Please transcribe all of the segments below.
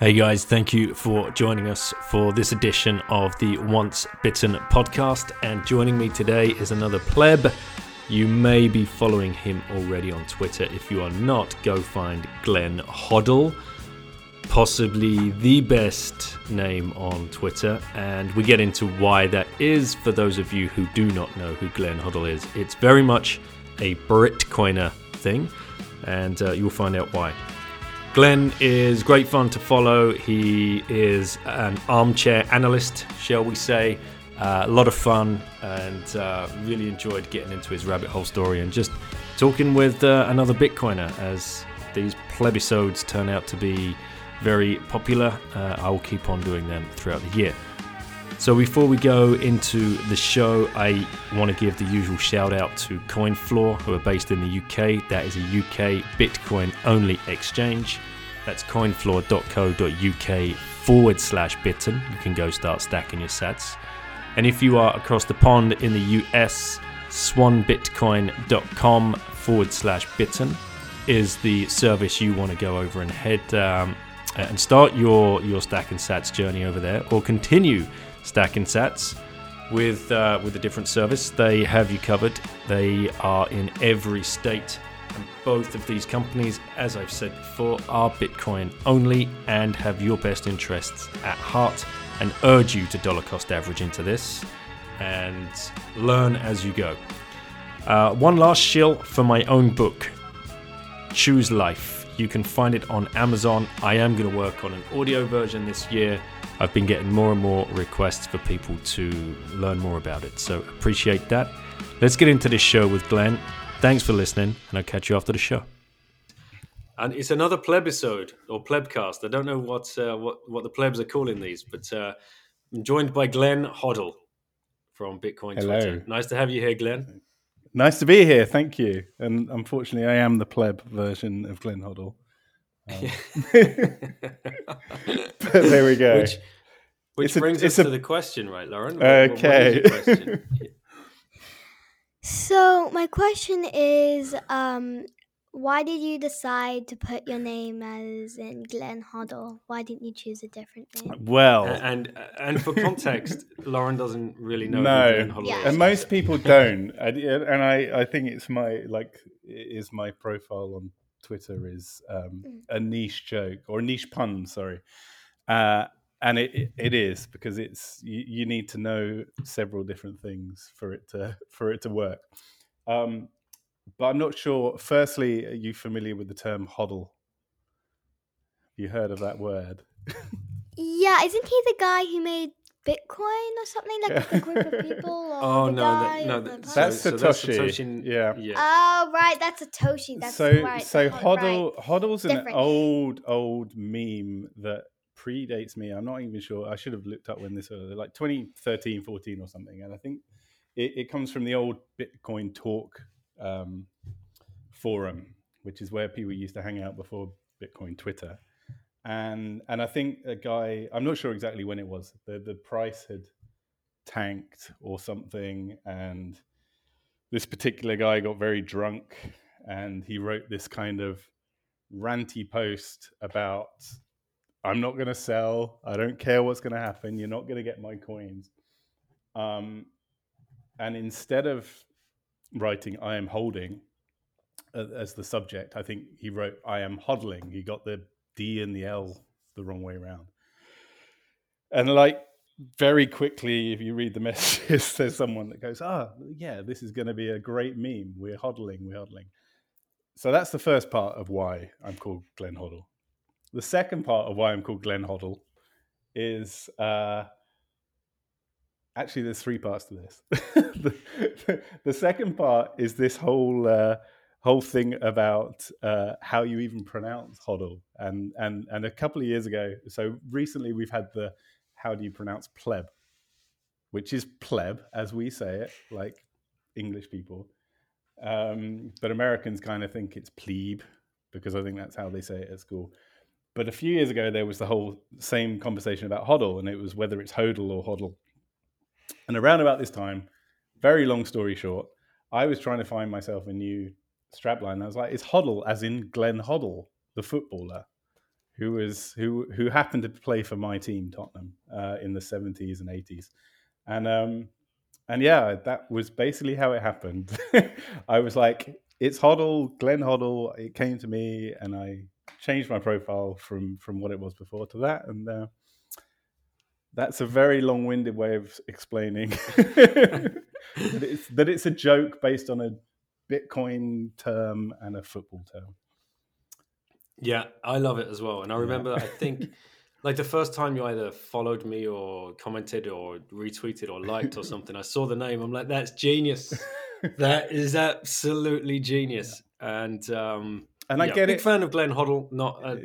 Hey guys, thank you for joining us for this edition of the Once Bitten podcast. And joining me today is another pleb. You may be following him already on Twitter. If you are not, go find Glenn Hoddle, possibly the best name on Twitter. And we get into why that is for those of you who do not know who Glenn Hoddle is. It's very much a Britcoiner thing, and uh, you'll find out why. Glenn is great fun to follow. He is an armchair analyst, shall we say. Uh, a lot of fun and uh, really enjoyed getting into his rabbit hole story and just talking with uh, another Bitcoiner as these plebisodes turn out to be very popular. Uh, I will keep on doing them throughout the year. So before we go into the show, I want to give the usual shout out to CoinFloor, who are based in the UK. That is a UK Bitcoin only exchange. That's coinfloor.co.uk forward slash bitten. You can go start stacking your sats. And if you are across the pond in the US, swanbitcoin.com forward slash bitten is the service you want to go over and head um, and start your, your stacking sats journey over there or continue stacking sats with uh, with a different service. They have you covered. They are in every state. And both of these companies, as I've said before, are Bitcoin only and have your best interests at heart and urge you to dollar cost average into this and learn as you go. Uh, one last shill for my own book, Choose Life. You can find it on Amazon. I am going to work on an audio version this year I've been getting more and more requests for people to learn more about it. So appreciate that. Let's get into this show with Glenn. Thanks for listening, and I'll catch you after the show. And it's another plebisode or plebcast. I don't know what uh, what what the plebs are calling these, but uh, I'm joined by Glenn Hoddle from Bitcoin Hello. Twitter. Nice to have you here, Glenn. Nice to be here. Thank you. And unfortunately, I am the pleb version of Glenn Hoddle. Um, but there we go. Which, which a- brings it's us a- to the question, right, Lauren? What- what- what is Okay. question? So my question is, um, why did you decide to put your name as in Glenn Hoddle? Why didn't you choose a different name? well, and and for context, Lauren doesn't really know. No. who Glenn Hoddle Yeah. is. and most people don't. I, and I, I think it's my like is my profile on Twitter is um, Mm. a niche joke or a niche pun. Sorry, uh, and it, it it is because it's you, you need to know several different things for it to for it to work. Um, but I'm not sure. Firstly, are you familiar with the term hodl? You heard of that word? Yeah, isn't he the guy who made Bitcoin or something like with a group of people? Or Oh the no, guy that, no, or the that, person? That's so, Satoshi, So that's Satoshi. yeah. yeah. Oh right, that's Satoshi. That's so right. so oh, right. hodl hodl's an Different. old old meme that predates me i'm not even sure i should have looked up when this was like 2013 14 or something and i think it, it comes from the old bitcoin talk um, forum which is where people used to hang out before bitcoin twitter. And and i think a guy i'm not sure exactly when it was the the price had tanked or something and this particular guy got very drunk and he wrote this kind of ranty post about i'm not going to sell. I don't care what's going to happen. You're not going to get my coins. Um, and instead of writing i am holding as the subject i think he wrote i am hodling he got the d and the l the wrong way around and like very quickly, if you read the messages, there's someone that goes, "Ah, yeah, this is going to be a great meme. We're hodling, we're hodling." So that's the first part of why I'm called Glenn Hoddle. The second part of why I'm called Glenn Hoddle is uh, actually there's three parts to this. the, the second part is this whole uh, whole thing about uh, how you even pronounce hodl, and and and a couple of years ago. So recently, we've had the how do you pronounce pleb, which is pleb as we say it, like English people. Um, but Americans kind of think it's plebe because I think that's how they say it at school. But a few years ago, there was the whole same conversation about hodl, and it was whether it's hodl or hodl. And around about this time, very long story short, I was trying to find myself a new strapline. I was like, "It's hodl," as in Glenn Hoddle, the footballer, who was who who happened to play for my team, Tottenham, uh, in the seventies and eighties, and um, and yeah, that was basically how it happened. I was like, "It's Hoddle, Glenn Hoddle." It came to me, and I changed my profile from from what it was before to that, and uh, that's a very long-winded way of explaining that, it's, that it's a joke based on a Bitcoin term and a football term. Yeah, I love it as well. And I remember, I think, like the first time you either followed me or commented or retweeted or liked or something, I saw the name. I'm like, that's genius. that is absolutely genius. Yeah. And um, and I yeah, get big it. fan of Glenn Hoddle. Not a,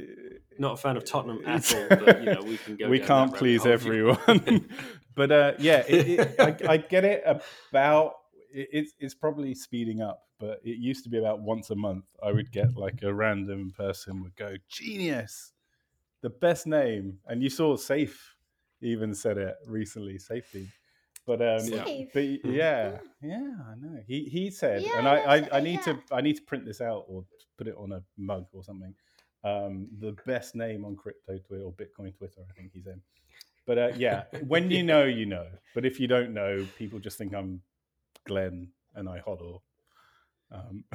not a fan of Tottenham at all. But you know, we can go. we down can't that please rabbit hole if you- everyone. but uh, yeah, it, it, I, I get it about. It, it's it's probably speeding up, but it used to be about once a month. I would get like a random person would go genius, the best name, and you saw Saif even said it recently, safety. But um, Saif. but yeah, yeah, I know. He he said, Yeah, and I, I, I need yeah. to I need to print this out or put it on a mug or something. Um, the best name on crypto Twitter or Bitcoin Twitter, I think he's in. But uh, yeah, when you know, you know. But if you don't know, people just think I'm Glenn and I hodl. Um,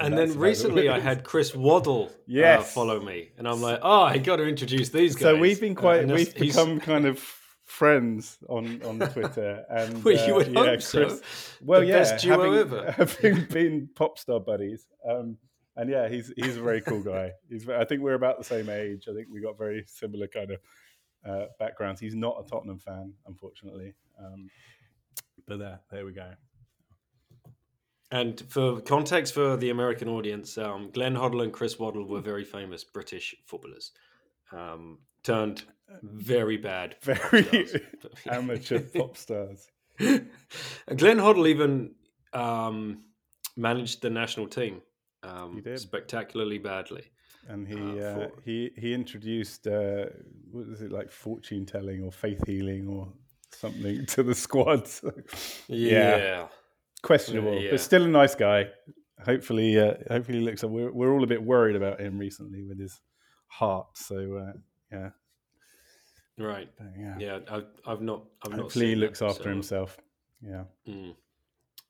And that's then recently. I had Chris Waddle uh, follow me, and I'm like, oh, I got to introduce these guys. so we've been Uh, quite and that's- we've he's- become kind of friends on on Twitter and Well, you uh, would yeah, hope so. Chris- well The yeah best duo having, ever. having been pop star buddies um and yeah he's he's a very cool guy. He's i think we're about the same age. I think we got very similar kind of uh, backgrounds. He's not a tottenham fan unfortunately. Um but there there we go. And for context for the American audience, um, Glenn Hoddle and Chris Waddle were very famous British footballers. Um, turned very bad. pop very stars. amateur pop stars. And Glenn Hoddle even um, managed the national team um, spectacularly badly. and he Uh, uh, for- he he introduced uh, what was it like fortune telling or faith healing or something to the squad. Yeah. Yeah. questionable, yeah. but still a nice guy. Hopefully, uh, hopefully, he looks. We're we're all a bit worried about him recently with his heart. So uh, yeah, Right. but, yeah. Yeah. I've, I've not. I've not. Hopefully, he looks that, after so- himself. Yeah. Mm.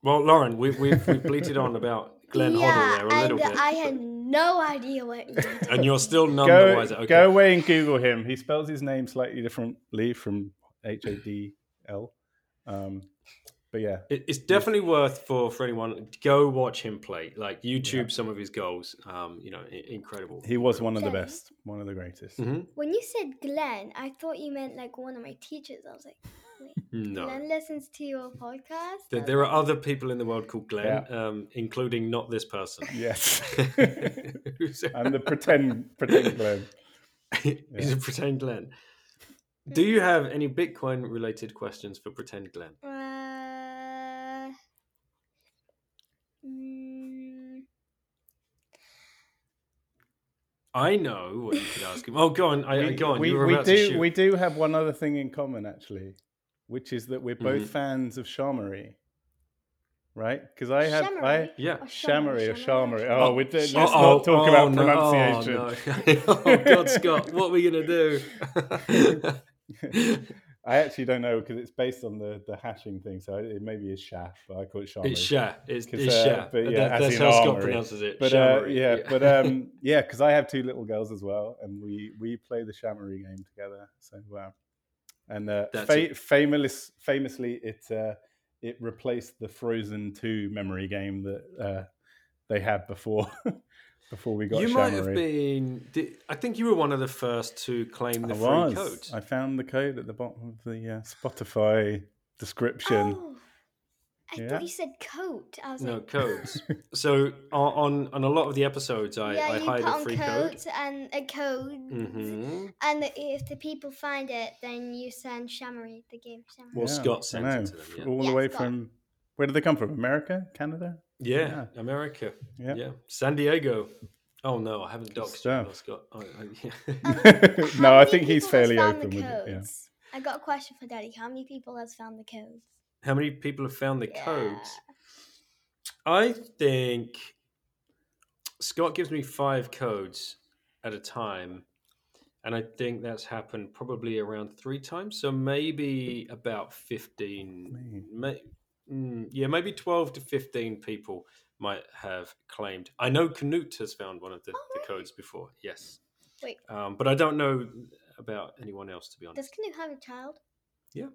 Well, Lauren, we've we've, we've bleated on about Glenn yeah, Hoddle there a little and bit, I had no idea what you were doing. and you're still none the Go wiser. Okay. go away and Google him. He spells his name slightly differently from H A D L. Um, but yeah, It, it's definitely worth for for anyone go watch him play. Like YouTube, some of his goals. Um, you know, incredible. he was one of the best, one of the greatest. Mhm. When you said Glenn, I thought you meant like one of my teachers. I was like, wait, No. Glenn listens to your podcast? There, there are other people in the world called Glenn, um, including not this person. Yes, Who's- I'm the pretend pretend Glenn. He's a pretend Glenn. Do you have any Bitcoin related questions for pretend Glenn? Uh, mm, I know what you could ask him. Oh, go on. I, I- go on. we, you were we do we do have one other thing in common actually, which is that we're both Mhm. fans of Shamory. Right? Because I have I Yeah. or Shamory or Shamory? Shamory. Oh, we did, let's Oh, not talk oh, about no, pronunciation. Oh, no. oh, God, Scott, what are we going to do? I actually don't know because it's based on the, the hashing thing, so it maybe is Sha, but I call it Shamory. it's Sha. It's, 'Cause, it's uh, Sha. but yeah, That- as that's how Scott armory. pronounces it. But uh, Shamory. yeah, but um, yeah, because I have two little girls as well, and we we play the Shamory game together. So wow, and uh, fa- it. famous, famously, it uh, it replaced the Frozen Two memory game that uh, they had before before we got you Shamory. might have been. Did, I think you were one of the first to claim the I free was. code. I found the code at the bottom of the uh, Spotify description. Oh, I Yeah. thought you said coat. I was No like, codes. so on, on on a lot of the episodes, I, yeah, I you hide put a on free code. coats and a code. hmm And if the people find it, then you send Shamory, the game Shamory. Well, Yeah, Scott sent it to them. f- Yeah. All Yeah, the way Scott. from where did they come from? America, Canada. Yeah, Yeah. America. Yeah. Yeah, San Diego. Oh no, I haven't doxed you, stuff. Scott. I, I, yeah. How no, I think he's fairly open with it. Yeah. I got a question for Daddy. How many people has found the codes? How many people have found the Yeah. codes? I think Scott gives me five codes at a time, and I think that's happened probably around three times. So maybe about fifteen. May, mm, yeah, maybe twelve to fifteen people might have claimed. I know Canute has found one of the, Oh, the codes before. Yes, Wait, um, but I don't know about anyone else to be honest. does Canoe have a child? Yeah.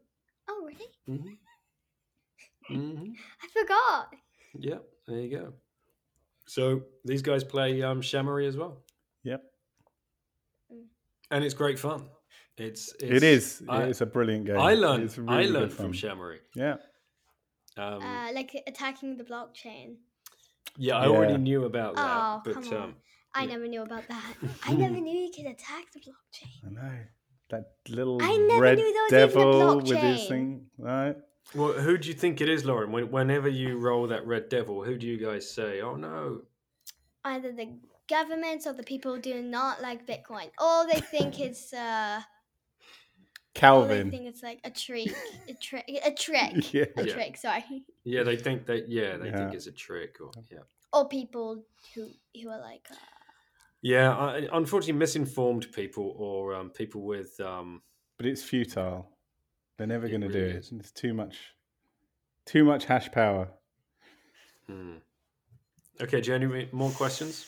Oh, really? hmm hmm I forgot. Yeah, there you go. So these guys play um, Shamory as well, Yep. and it's great fun. It's, it's It is. I, it's a brilliant game. I learned. It's I learned from fun. Shamory. Yeah. Um, Uh, like attacking the blockchain. yeah, I already knew about that, Oh, but come on. um, I Yeah. never knew about that. I never knew you could attack the blockchain. I know. That little I never red knew there was even a devil with his thing. Right. Well, who do you think it is, Lauren? When, whenever you roll that red devil, who do you guys say? Oh no! Either the governments or the people who do not like Bitcoin. Or they think it's uh or they think it's like a trick. A trick a trick. Yeah. A Yeah. trick, sorry. Yeah, they think that. Yeah, they think it's a trick. Or yeah, Or people who who are like uh, yeah. Unfortunately, misinformed people or um, people with um, But it's futile. They're never going to really do is. it. It's too much. Too much hash power. hmm. Okay, Jenny, more questions?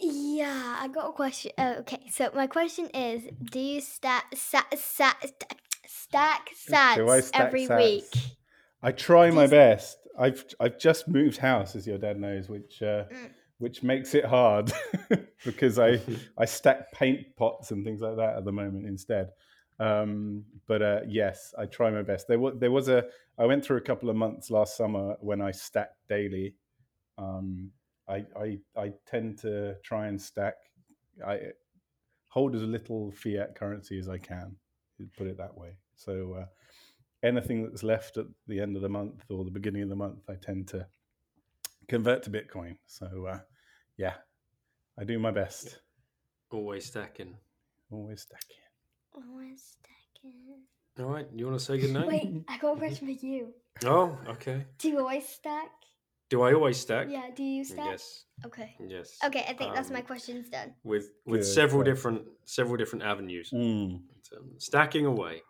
Yeah, I got a question. Oh, okay, so my question is: Do you stack sa- sa- st- stack sats Do I stack every sats? week? I try my best. I've I've just moved house, as your dad knows, which uh, Mm. which makes it hard because I I stack paint pots and things like that at the moment instead. Um, but uh, yes, I try my best. There was there was a I went through a couple of months last summer when I stacked daily. Um, I, I I tend to try and stack. I hold as little fiat currency as I can. Put it that way. So uh, anything that's left at the end of the month or the beginning of the month, I tend to convert to Bitcoin. So uh, yeah, I do my best. Always stacking. Always stacking. Always stacking. All right, you want to say goodnight? Wait, I got a question for you. Oh, okay. Do you always stack? Do I always stack? Yeah, do you stack? Yes. Okay. Yes. Okay, I think that's my Um, question's done. With with Good several stuff. different several different avenues. Mm. So, stacking away.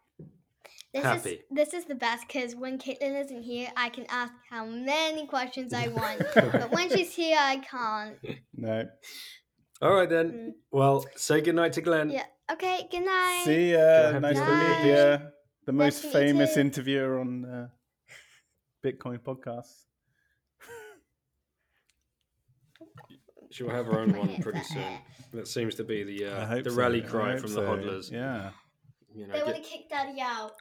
This happy. is this is the best because when Caitlin isn't here, I can ask how many questions I want. but when she's here, I can't. No. All right then. Mm. Well, say goodnight to Glenn. Yeah. Okay. Good night. See ya. Nice your to meet you. The most to meet you famous interviewer on uh, Bitcoin podcasts. She'll have her own one pretty soon. That seems to be the uh, the so. rally I cry from so. the hodlers. Yeah. You know, They want to kick Daddy out.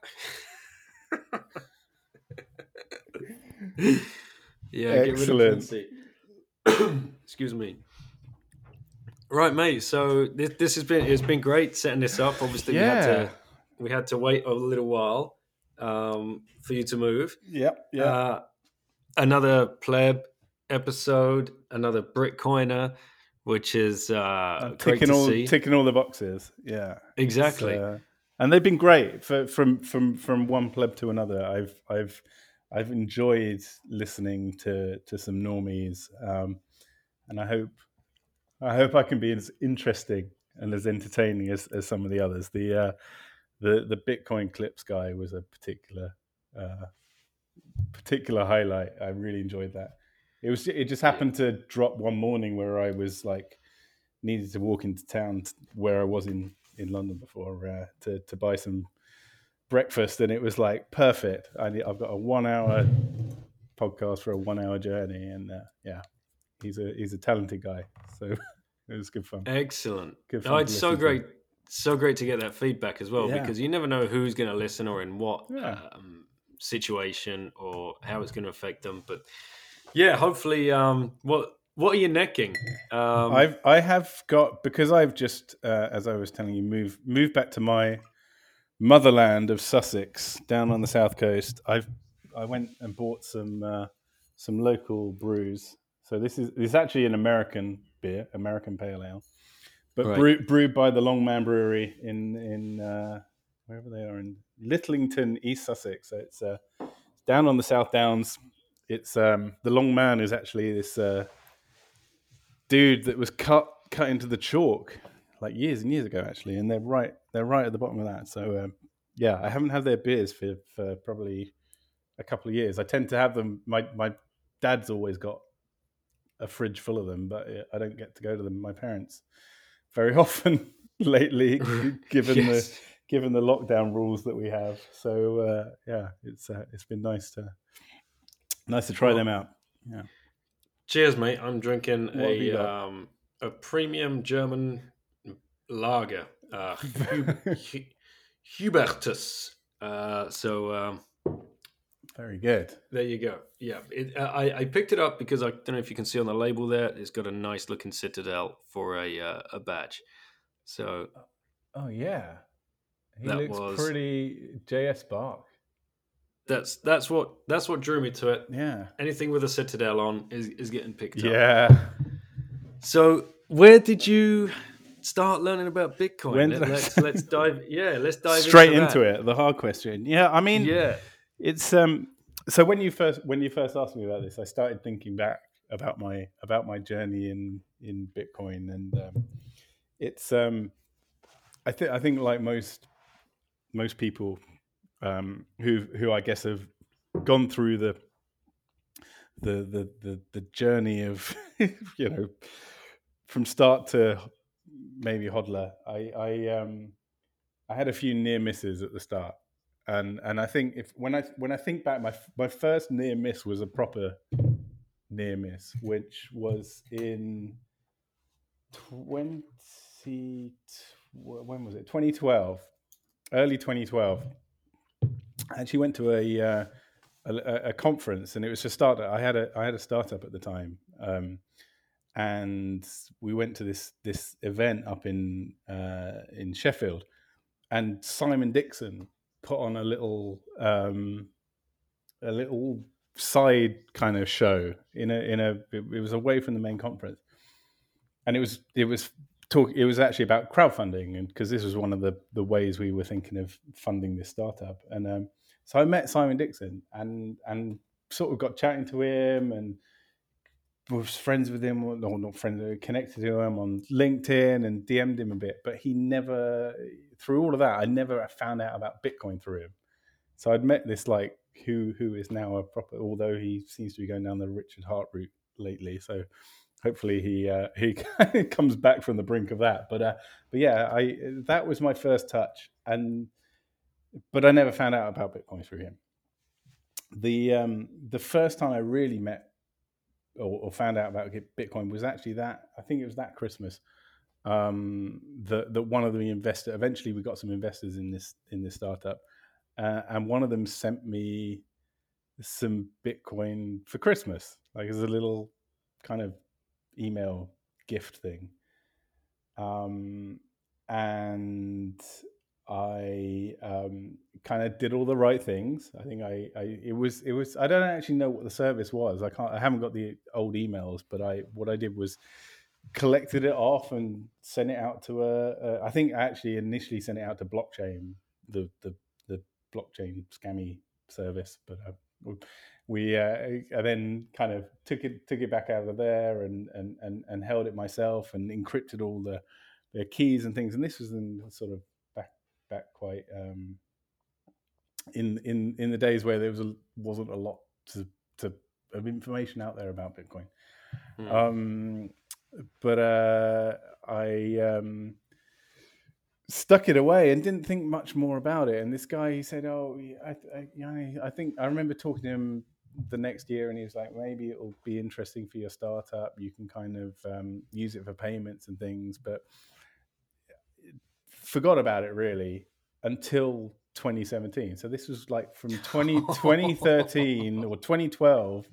yeah, get rid Excellent. of Excuse me. Right, mate. So this this has been it's been great setting this up. Obviously, we had Yeah. to we had to wait a little while um, for you to move. Yep. Yeah. Uh, another pleb episode, another Bitcoiner, which is uh, great ticking all see. ticking all the boxes. Yeah. exactly. Uh, and they've been great for, from from from one pleb to another. I've I've I've enjoyed listening to to some normies, um, and I hope I hope I can be as interesting and as entertaining as, as some of the others. The uh, the the Bitcoin clips guy was a particular uh, particular highlight. I really enjoyed that. It was it just happened to drop one morning where I was like needed to walk into town where I was in in London before uh, to to buy some breakfast, and it was like perfect. I I've got a one hour podcast for a one hour journey, and uh, yeah, he's a he's a talented guy, so it was good fun. Excellent. Good Oh, fun it's so listen to. great, so great to get that feedback as well Yeah. because you never know who's going to listen or in what Yeah. um, situation or how it's going to affect them. But yeah, hopefully, um, what what are you necking? Um, I've I have got because I've just uh, as I was telling you moved moved back to my motherland of Sussex down on the south coast. I've I went and bought some uh, some local brews. So this is this is actually an American beer, American pale ale, but Right. brewed, brewed by the Longman Brewery in in uh, wherever they are in Litlington, East Sussex. So it's uh, down on the South Downs. It's um, the Longman is actually this uh, dude that was cut cut into the chalk like years and years ago actually, and they're right they're right at the bottom of that. So um, yeah, I haven't had their beers for, for probably a couple of years. I tend to have them. My my dad's always got a fridge full of them, but I don't get to go to them. My parents very often lately, given Yes. the given the lockdown rules that we have. So uh, yeah, it's uh, it's been nice to nice to try Well, them out. Yeah. Cheers, mate. I'm drinking What a um, a premium German lager, uh, Hu- Hu- Hubertus. Uh, so um, Very good. there you go. Yeah, it, uh, I, I picked it up because I don't know if you can see on the label there. It's got a nice looking citadel for a uh, a badge. So Oh yeah, he That looks was- pretty J.S. Bark. that's that's what that's what drew me to it. Yeah. Anything with a citadel on is is getting picked up. Yeah. So where did you start learning about Bitcoin? When Let, us let's dive. Yeah, let's dive Straight into, into, it, the hard question. Yeah, I mean, Yeah, it's um. So when you first when you first asked me about this, I started thinking back about my about my journey in in Bitcoin, and um, it's um. I think I think like most most people um, who who I guess have gone through the the the the, the journey of you know from start to maybe hodler. I I um I had a few near misses at the start, and and I think if when I when I think back, my my first near miss was a proper near miss, which was in twenty when was it twenty twelve, early twenty twelve. I actually went to a, uh, a a conference, and it was a startup. I had a I had a startup at the time. Um, and we went to this this event up in uh, in Sheffield, and Simon Dixon put on a little um, a little side kind of show in a in a it, was away from the main conference, and it was it was talk it was actually about crowdfunding and because this was one of the the ways we were thinking of funding this startup. And um, so I met Simon Dixon and and sort of got chatting to him and was friends with him, or no, not friends, uh, connected to him on LinkedIn and DM'd him a bit, but he never, through all of that, I never found out about Bitcoin through him. So I'd met this like who who is now a proper, although he seems to be going down the Richard Heart route lately. So hopefully he uh, he comes back from the brink of that. But uh, but yeah, I that was my first touch, and but I never found out about Bitcoin through him. The um, the first time I really met or, or found out about Bitcoin was actually that I think it was that Christmas um, that that one of the investor eventually we got some investors in this in this startup, uh, and one of them sent me some Bitcoin for Christmas, like as a little kind of email gift thing, um, and I um, kind of did all the right things. I think I, I, it was, it was. I don't actually know what the service was. I can't. I haven't got the old emails, but I, what I did was collected it off and sent it out to a. a I think I actually initially sent it out to blockchain, the the the blockchain scammy service, but uh, we uh, I then kind of took it took it back out of there and and and, and held it myself and encrypted all the the keys and things. And this was in sort of back back quite um, in in in the days where there was a, wasn't a lot to, to of information out there about Bitcoin. Hmm. Um, but uh, I um, stuck it away and didn't think much more about it. And this guy, he said, "Oh, I, I, yeah, I think I remember talking to him the next year, and he was like, maybe it'll be interesting for your startup. You can kind of um, use it for payments and things, but." Forgot about it really until 2017. So this was like from 20, 2013 or 2012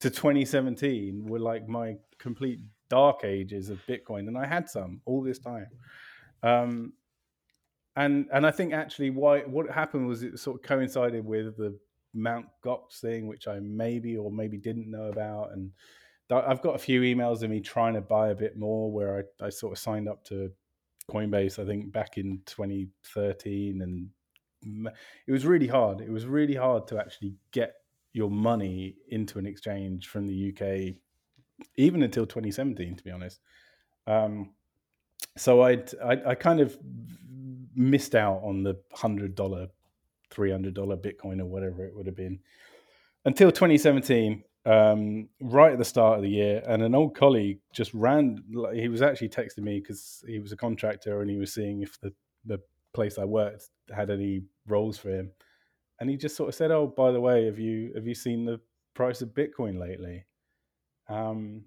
to 2017 were like my complete dark ages of Bitcoin, and I had some all this time. Um, and and I think actually why what happened was it sort of coincided with the Mount Gox thing, which I maybe or maybe didn't know about, and I've got a few emails of me trying to buy a bit more, where I, I sort of signed up to Coinbase, I think back in 2013, and it was really hard. It was really hard to actually get your money into an exchange from the UK, even until 2017, to be honest. Um, so I'd, I, I kind of missed out on the hundred dollar, three hundred dollar Bitcoin or whatever it would have been until 2017 um, right at the start of the year, and an old colleague just ran. He was actually texting me because he was a contractor and he was seeing if the, the place I worked had any roles for him, and he just sort of said, "Oh, by the way, have you have you seen the price of Bitcoin lately?" Um,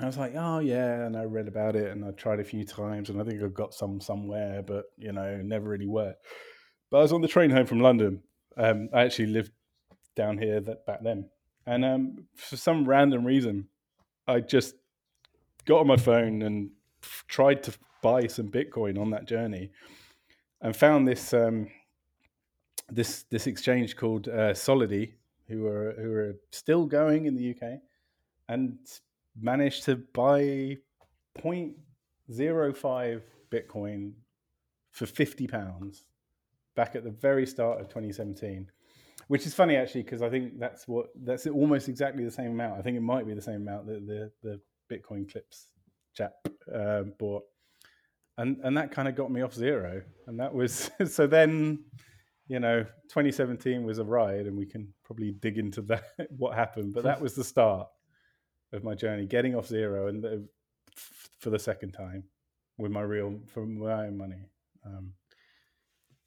I was like, "Oh yeah," and I read about it and I tried a few times, and I think I've got some somewhere, but you know, never really worked. But I was on the train home from London. Um, I actually lived down here that back then and um, for some random reason, I just got on my phone and tried to buy some Bitcoin on that journey, and found this um, this this exchange called uh, who are who are still going in the UK, and managed to buy 0.05 Bitcoin for fifty pounds back at the very start of 2017 which is funny actually because I think that's what that's almost exactly the same amount. I think it might be the same amount that the the Bitcoin Clips chap uh, bought, and and that kind of got me off zero. And that was so then, you know, 2017 was a ride, and we can probably dig into that what happened. But that was the start of my journey, getting off zero, and the, for the second time with my real from my own money. Um,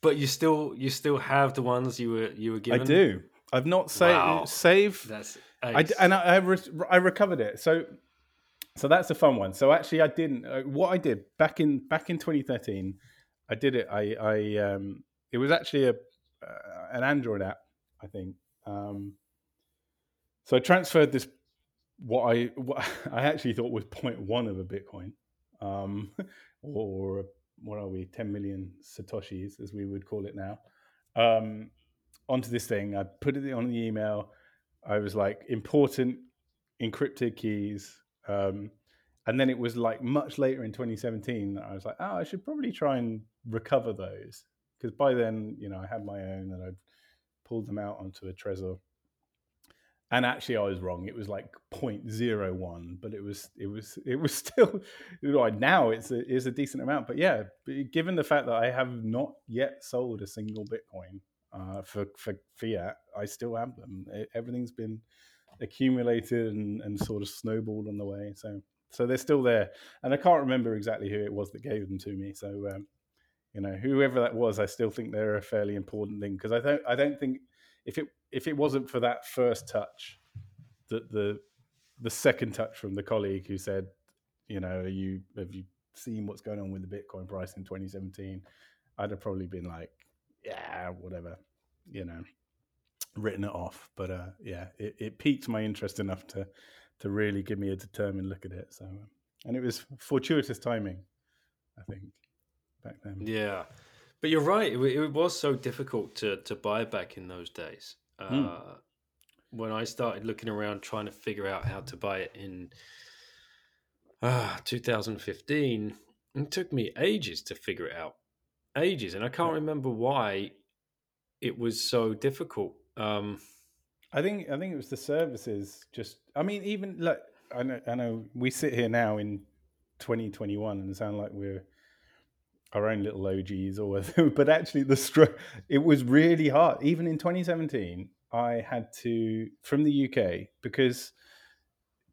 but you still you still have the ones you were you were given. I do. I've not saved wow. save. That's I, and I I, re, I, recovered it. So so that's a fun one. So actually, I didn't. Uh, what I did back in back in 2013, I did it. I I um it was actually a uh, an Android app, I think. Um, so I transferred this what I what I actually thought was 0.1 of a Bitcoin, um, or what are we, 10 million Satoshis, as we would call it now, um, onto this thing. I put it on the email. I was like, important encrypted keys. Um, and then it was like much later in 2017 I was like, oh, I should probably try and recover those. Because by then, you know, I had my own and I'd pulled them out onto a Trezor and actually i was wrong. It was like 0.01 but it was it was it was still now it's a, it's a decent amount. But yeah given the fact that i have not yet sold a single bitcoin uh, for for fiat i still have them. It, everything's been accumulated and, and sort of snowballed on the way. So so they're still there. And i can't remember exactly who it was that gave them to me. So um, you know whoever that was i still think they're a fairly important thing. Because i don't i don't think if it if it wasn't for that first touch, the the the second touch from the colleague who said, you know, you have you seen what's going on with the Bitcoin price in 2017? I'd have probably been like, yeah, whatever, you know, written it off. But uh, yeah, it, it piqued my interest enough to to really give me a determined look at it. So, and it was fortuitous timing, I think, back then. Yeah. But you're right. It, it, was so difficult to to buy back in those days. Uh, mm. When I started looking around trying to figure out how to buy it in uh, 2015, it took me ages to figure it out. Ages, and I can't remember why it was so difficult. Um, I think I think it was the services. Just, I mean, even like I know, I know we sit here now in 2021 and sound like we're our own little OGs or whatever. but actually, the str- it was really hard. Even in 2017, I had to from the UK because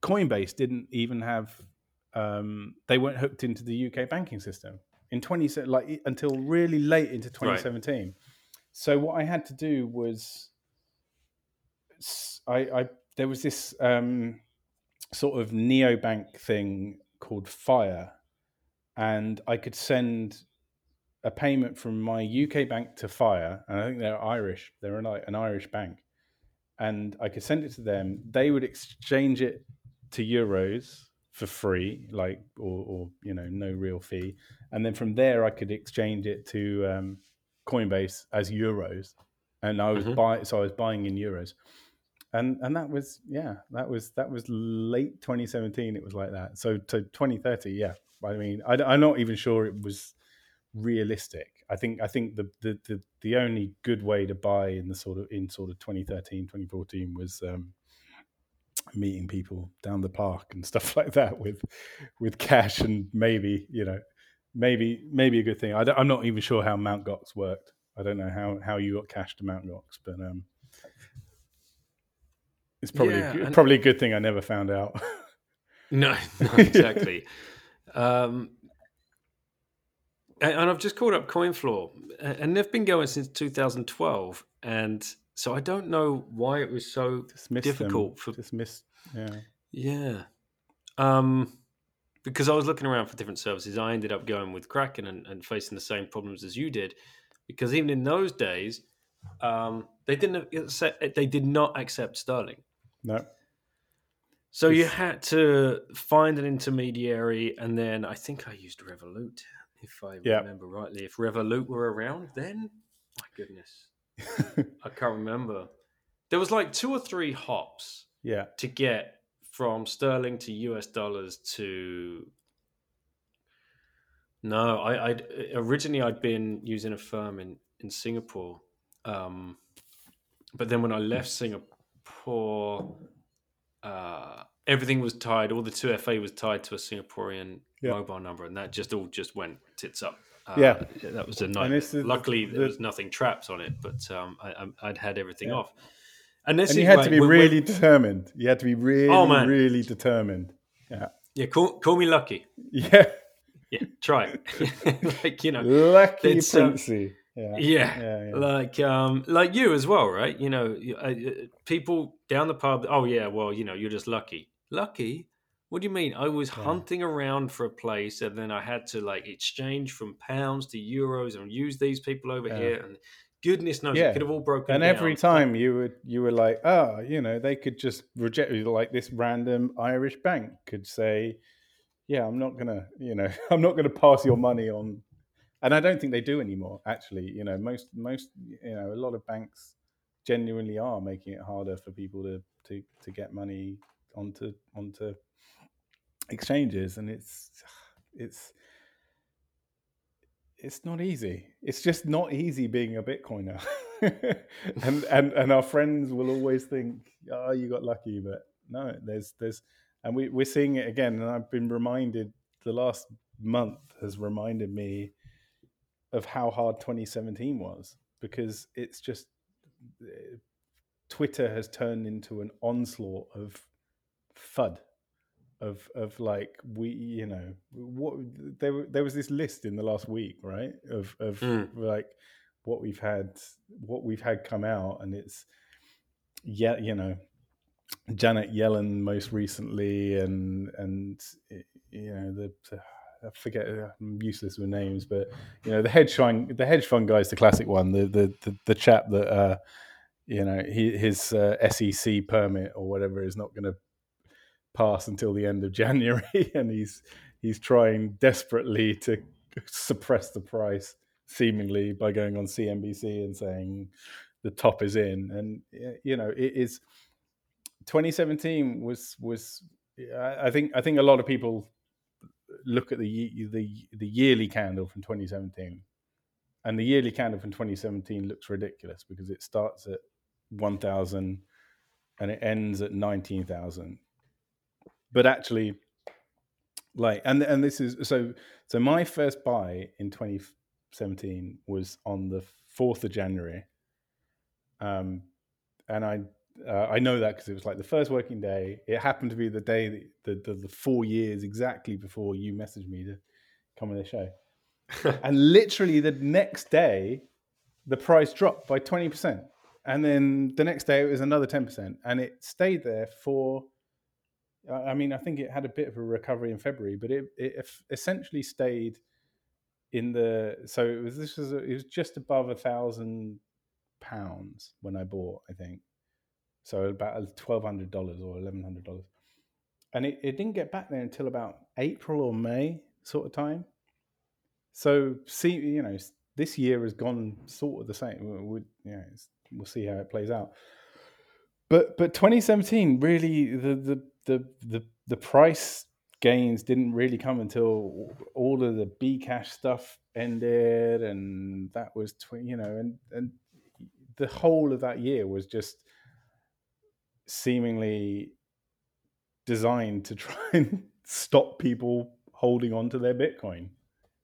Coinbase didn't even have um, they weren't hooked into the UK banking system in 20 like until really late into 2017. Right. So what I had to do was I, I there was this um, sort of neobank thing called Fire and I could send a payment from my UK bank to Fire, and I think they're Irish. They're an, an Irish bank, and I could send it to them. They would exchange it to euros for free, like or, or you know no real fee, and then from there I could exchange it to um, Coinbase as euros, and I was Mhm. buy so I was buying in euros, and and that was yeah that was that was late 2017. It was like that. So to 2030, yeah. I mean, I, I'm not even sure it was realistic. I think I think the, the the the only good way to buy in the sort of in sort of 2013 2014 was um, meeting people down the park and stuff like that with with cash and maybe you know maybe maybe a good thing. I am not even sure how Mount Gox worked. I don't know how how you got cash to Mount Gox, but um, it's probably Yeah, a, good- and- probably a good thing I never found out. No, no exactly. um, and, and I've just called up CoinFloor, and they've been going since 2012, and so I don't know why it was so Just missed them. difficult for just missed. Yeah, yeah. Um, because I was looking around for different services, I ended up going with Kraken and, and facing the same problems as you did. Because even in those days, um, they didn't accept, they did not accept sterling. No, So you had to find an intermediary, and then I think I used Revolut, if I Yeah. remember rightly. If Revolut were around then, my goodness, I can't remember. There was like two or three hops yeah, to get from sterling to US dollars to. No, I, I'd originally I'd been using a firm in in Singapore, um, but then when I left Singapore, uh, everything was tied. All the two FA was tied to a Singaporean Yeah. mobile number, and that just all just went tits up. Uh, Yeah. that was a nightmare. is the- Luckily, there was nothing traps on it, but um, I, I'd had everything Yeah. off. And, this and you had why- to be when- really determined. You had to be really, Oh, man. really determined. Yeah, Yeah. call, call me lucky. Yeah, Yeah, try it. like you know, lucky um, princey. Yeah, yeah, yeah, yeah. like um, like you as well, right? You know, uh, uh, people down the pub. Oh yeah, well, you know, you're just lucky. Lucky? What do you mean? I was hunting around for a place, and then I had to like exchange from pounds to euros and use these people over here. And goodness knows, Yeah. it could have all broken. and every time you would you were like, oh, you know, they could just reject you. Like this random Irish bank could say, yeah, I'm not gonna, you know, I'm not gonna pass your money on. And I don't think they do anymore. Actually, you know, most most you know, a lot of banks genuinely are making it harder for people to to to get money onto onto exchanges, and it's it's it's not easy. It's just not easy being a Bitcoiner. and and and our friends will always think, "Oh, you got lucky," but no, there's there's, and we we're seeing it again. And I've been reminded the last month has reminded me of how hard 2017 was because it's just Twitter has turned into an onslaught of FUD of of like we you know what there there was this list in the last week right of of Mm. like what we've had what we've had come out and it's yeah you know Janet Yellen most recently and and you know the, the I forget I'm useless with names but you know the hedge fund the hedge fund guy is the classic one the the the, the chap that uh you know he, his uh, SEC permit or whatever is not going to pass until the end of January, and he's he's trying desperately to suppress the price, seemingly by going on CNBC and saying the top is in. And you know, it is 2017 was was I think I think a lot of people look at the the the yearly candle from 2017 and the yearly candle from 2017 looks ridiculous because it starts at 1000 and it ends at 19000 but actually like and and this is so so my first buy in 2017 was on the 4th of january. Um and i uh, i know that because it was like the first working day. It happened to be the day the, the the four years exactly before you messaged me to come on the show. And literally the next day the price dropped by 20% and then the next day it was another 10% and it stayed there for I I mean, I think it had a bit of a recovery in February, but it, it essentially stayed in the so it was this was it was just above a thousand pounds when I bought, I think. So about twelve hundred dollars or eleven hundred dollars, and it, it didn't get back there until about April or May sort of time. So see, you know, this year has gone sort of the same. We'll see how it plays out. But but 2017 really the the the the, the price gains didn't really come until all of the Bcash stuff ended, and that was tw- you know, and and the whole of that year was just seemingly designed to try and stop people holding on to their Bitcoin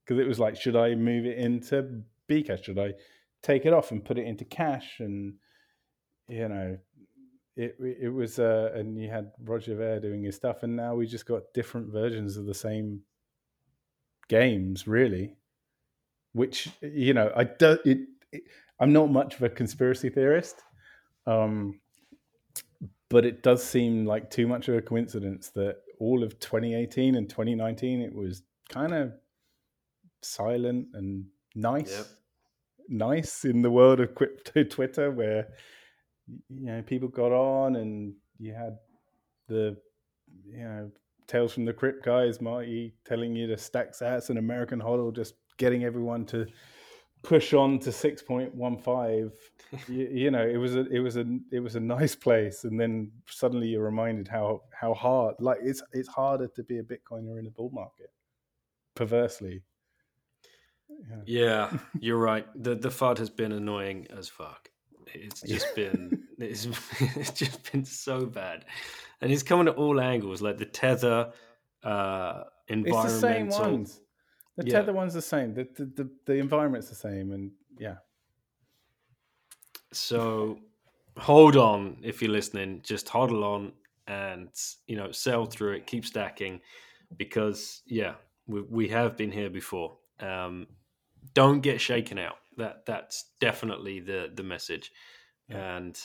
because it was like, should I move it into Bcash? Should I take it off and put it into cash? And you know, it it was uh, and you had Roger Ver doing his stuff, and now we just got different versions of the same games, really. Which you know, I do it, it I'm not much of a conspiracy theorist, um, but it does seem like too much of a coincidence that all of 2018 and 2019 it was kind of silent and nice, yep. nice in the world of crypto Twitter, where you know people got on and you had the you know tales from the crypt guys, Marty telling you to stack sats and American Hodl, just getting everyone to push on to 6.15 you, you, know it was a it was a it was a nice place. And then suddenly you're reminded how how hard like it's it's harder to be a bitcoiner in a bull market perversely. Yeah, yeah you're right. The the fud has been annoying as fuck. It's just been it's, it's just been so bad. And it's coming at all angles like the tether uh environmental it's the same ones the yeah. tether one's the same. The, the, the the environment's the same, and yeah. So hold on if you're listening. Just hodl on and you know sell through it. Keep stacking because yeah, we we have been here before. Um, don't get shaken out. That that's definitely the the message, yeah. and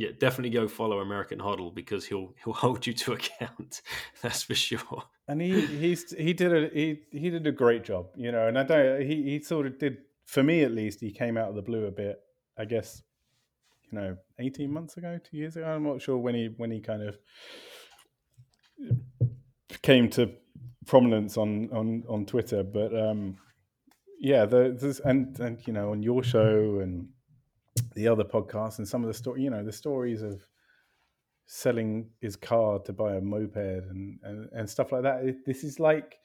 yeah, definitely go follow American Hodl because he'll he'll hold you to account. That's for sure. And he he's he did a he he did a great job, you know. And I don't he he sort of did for me at least. He came out of the blue a bit. I guess you know, eighteen months ago, two years ago. I'm not sure when he when he kind of came to prominence on on on Twitter, but um, yeah, the, and and you know on your show and the other podcasts and some of the story, you know, the stories of selling his car to buy a moped and, and, and stuff like that. This is like,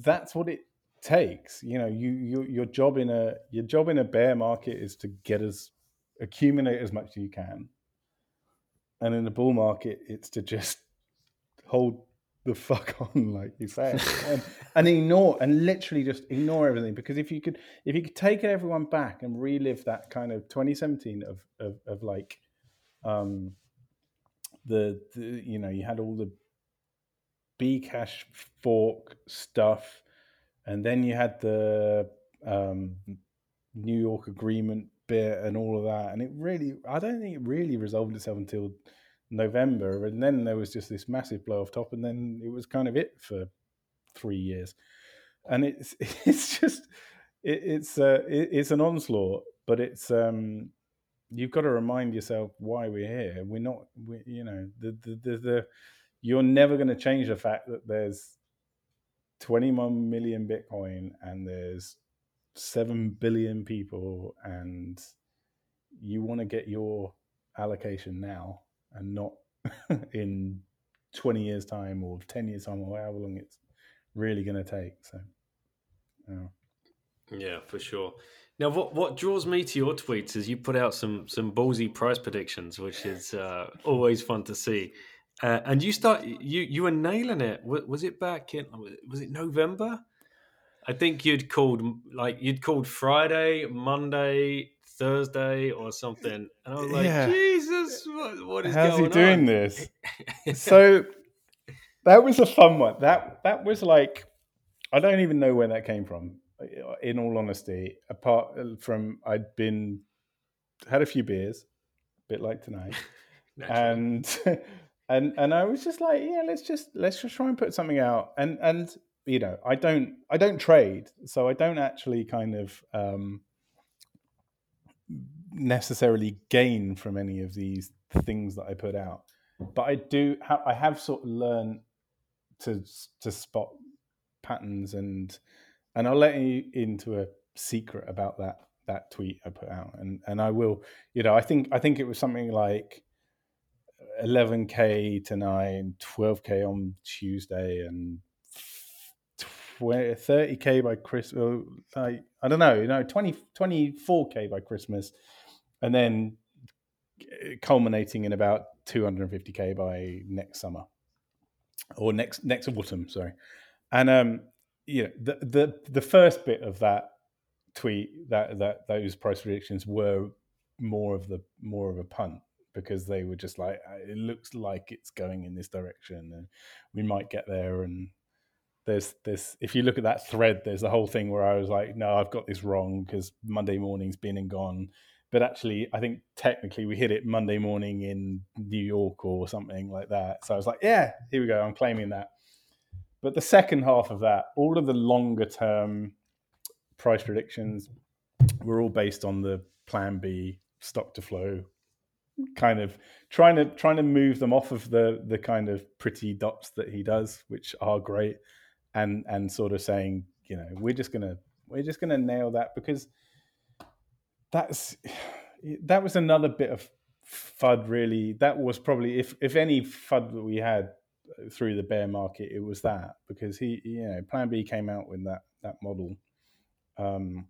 that's what it takes. You know, you, you, your job in a, your job in a bear market is to get as, accumulate as much as you can. And in the bull market, it's to just hold the fuck on, like you say, and, and, ignore and literally just ignore everything. Because if you could, if you could take everyone back and relive that kind of 2017 of of, of like, um, the, the you know you had all the Bcash fork stuff, and then you had the um, New York agreement bit and all of that, and it really, I don't think it really resolved itself until November, and then there was just this massive blow off top, and then it was kind of it for three years, and it's it's just it, it's uh, it, it's an onslaught, but it's um you've got to remind yourself why we're here. We're not, we, you know, the the the, the you're never going to change the fact that there's 21 million Bitcoin and there's 7 billion people and you want to get your allocation now and not in 20 years time or 10 years time or however long it's really going to take so yeah. yeah for sure. Now what what draws me to your tweets is you put out some some ballsy price predictions which is uh, always fun to see. Uh, and you start you you were nailing it. Was it back in was it november? I think you'd called like you'd called friday monday Thursday or something, and I was like, yeah. Jesus, what, what is How's he doing on? this? so that was a fun one. That that was like, I don't even know where that came from. In all honesty, apart from I'd been had a few beers, a bit like tonight, and and and I was just like, yeah, let's just let's just try and put something out. And and you know, I don't I don't trade, so I don't actually kind of um, necessarily gain from any of these things that I put out. But I do ha- I have sort of learned to to spot patterns and and I'll let you into a secret about that that tweet I put out and and I will you know I think I think it was something like 11k tonight 12k on Tuesday and 30k by Christmas like I don't know you know 20 24k by Christmas and then culminating in about 250k by next summer. Or next next autumn sorry. And um you know the the the first bit of that tweet that that those price predictions were more of the more of a punt because they were just like it looks like it's going in this direction and we might get there. And there's this if you look at that thread there's the whole thing where i was like no i've got this wrong because monday morning's been and gone but actually i think technically we hit it monday morning in new york or something like that. So i was like yeah here we go i'm claiming that. But the second half of that all of the longer term price predictions were all based on the plan b stock to flow kind of trying to trying to move them off of the the kind of pretty dots that he does which are great and and sort of saying you know we're just gonna we're just gonna nail that because that's that was another bit of fud really. That was probably if if any fud that we had through the bear market it was that because he you know plan b came out with that that model. Um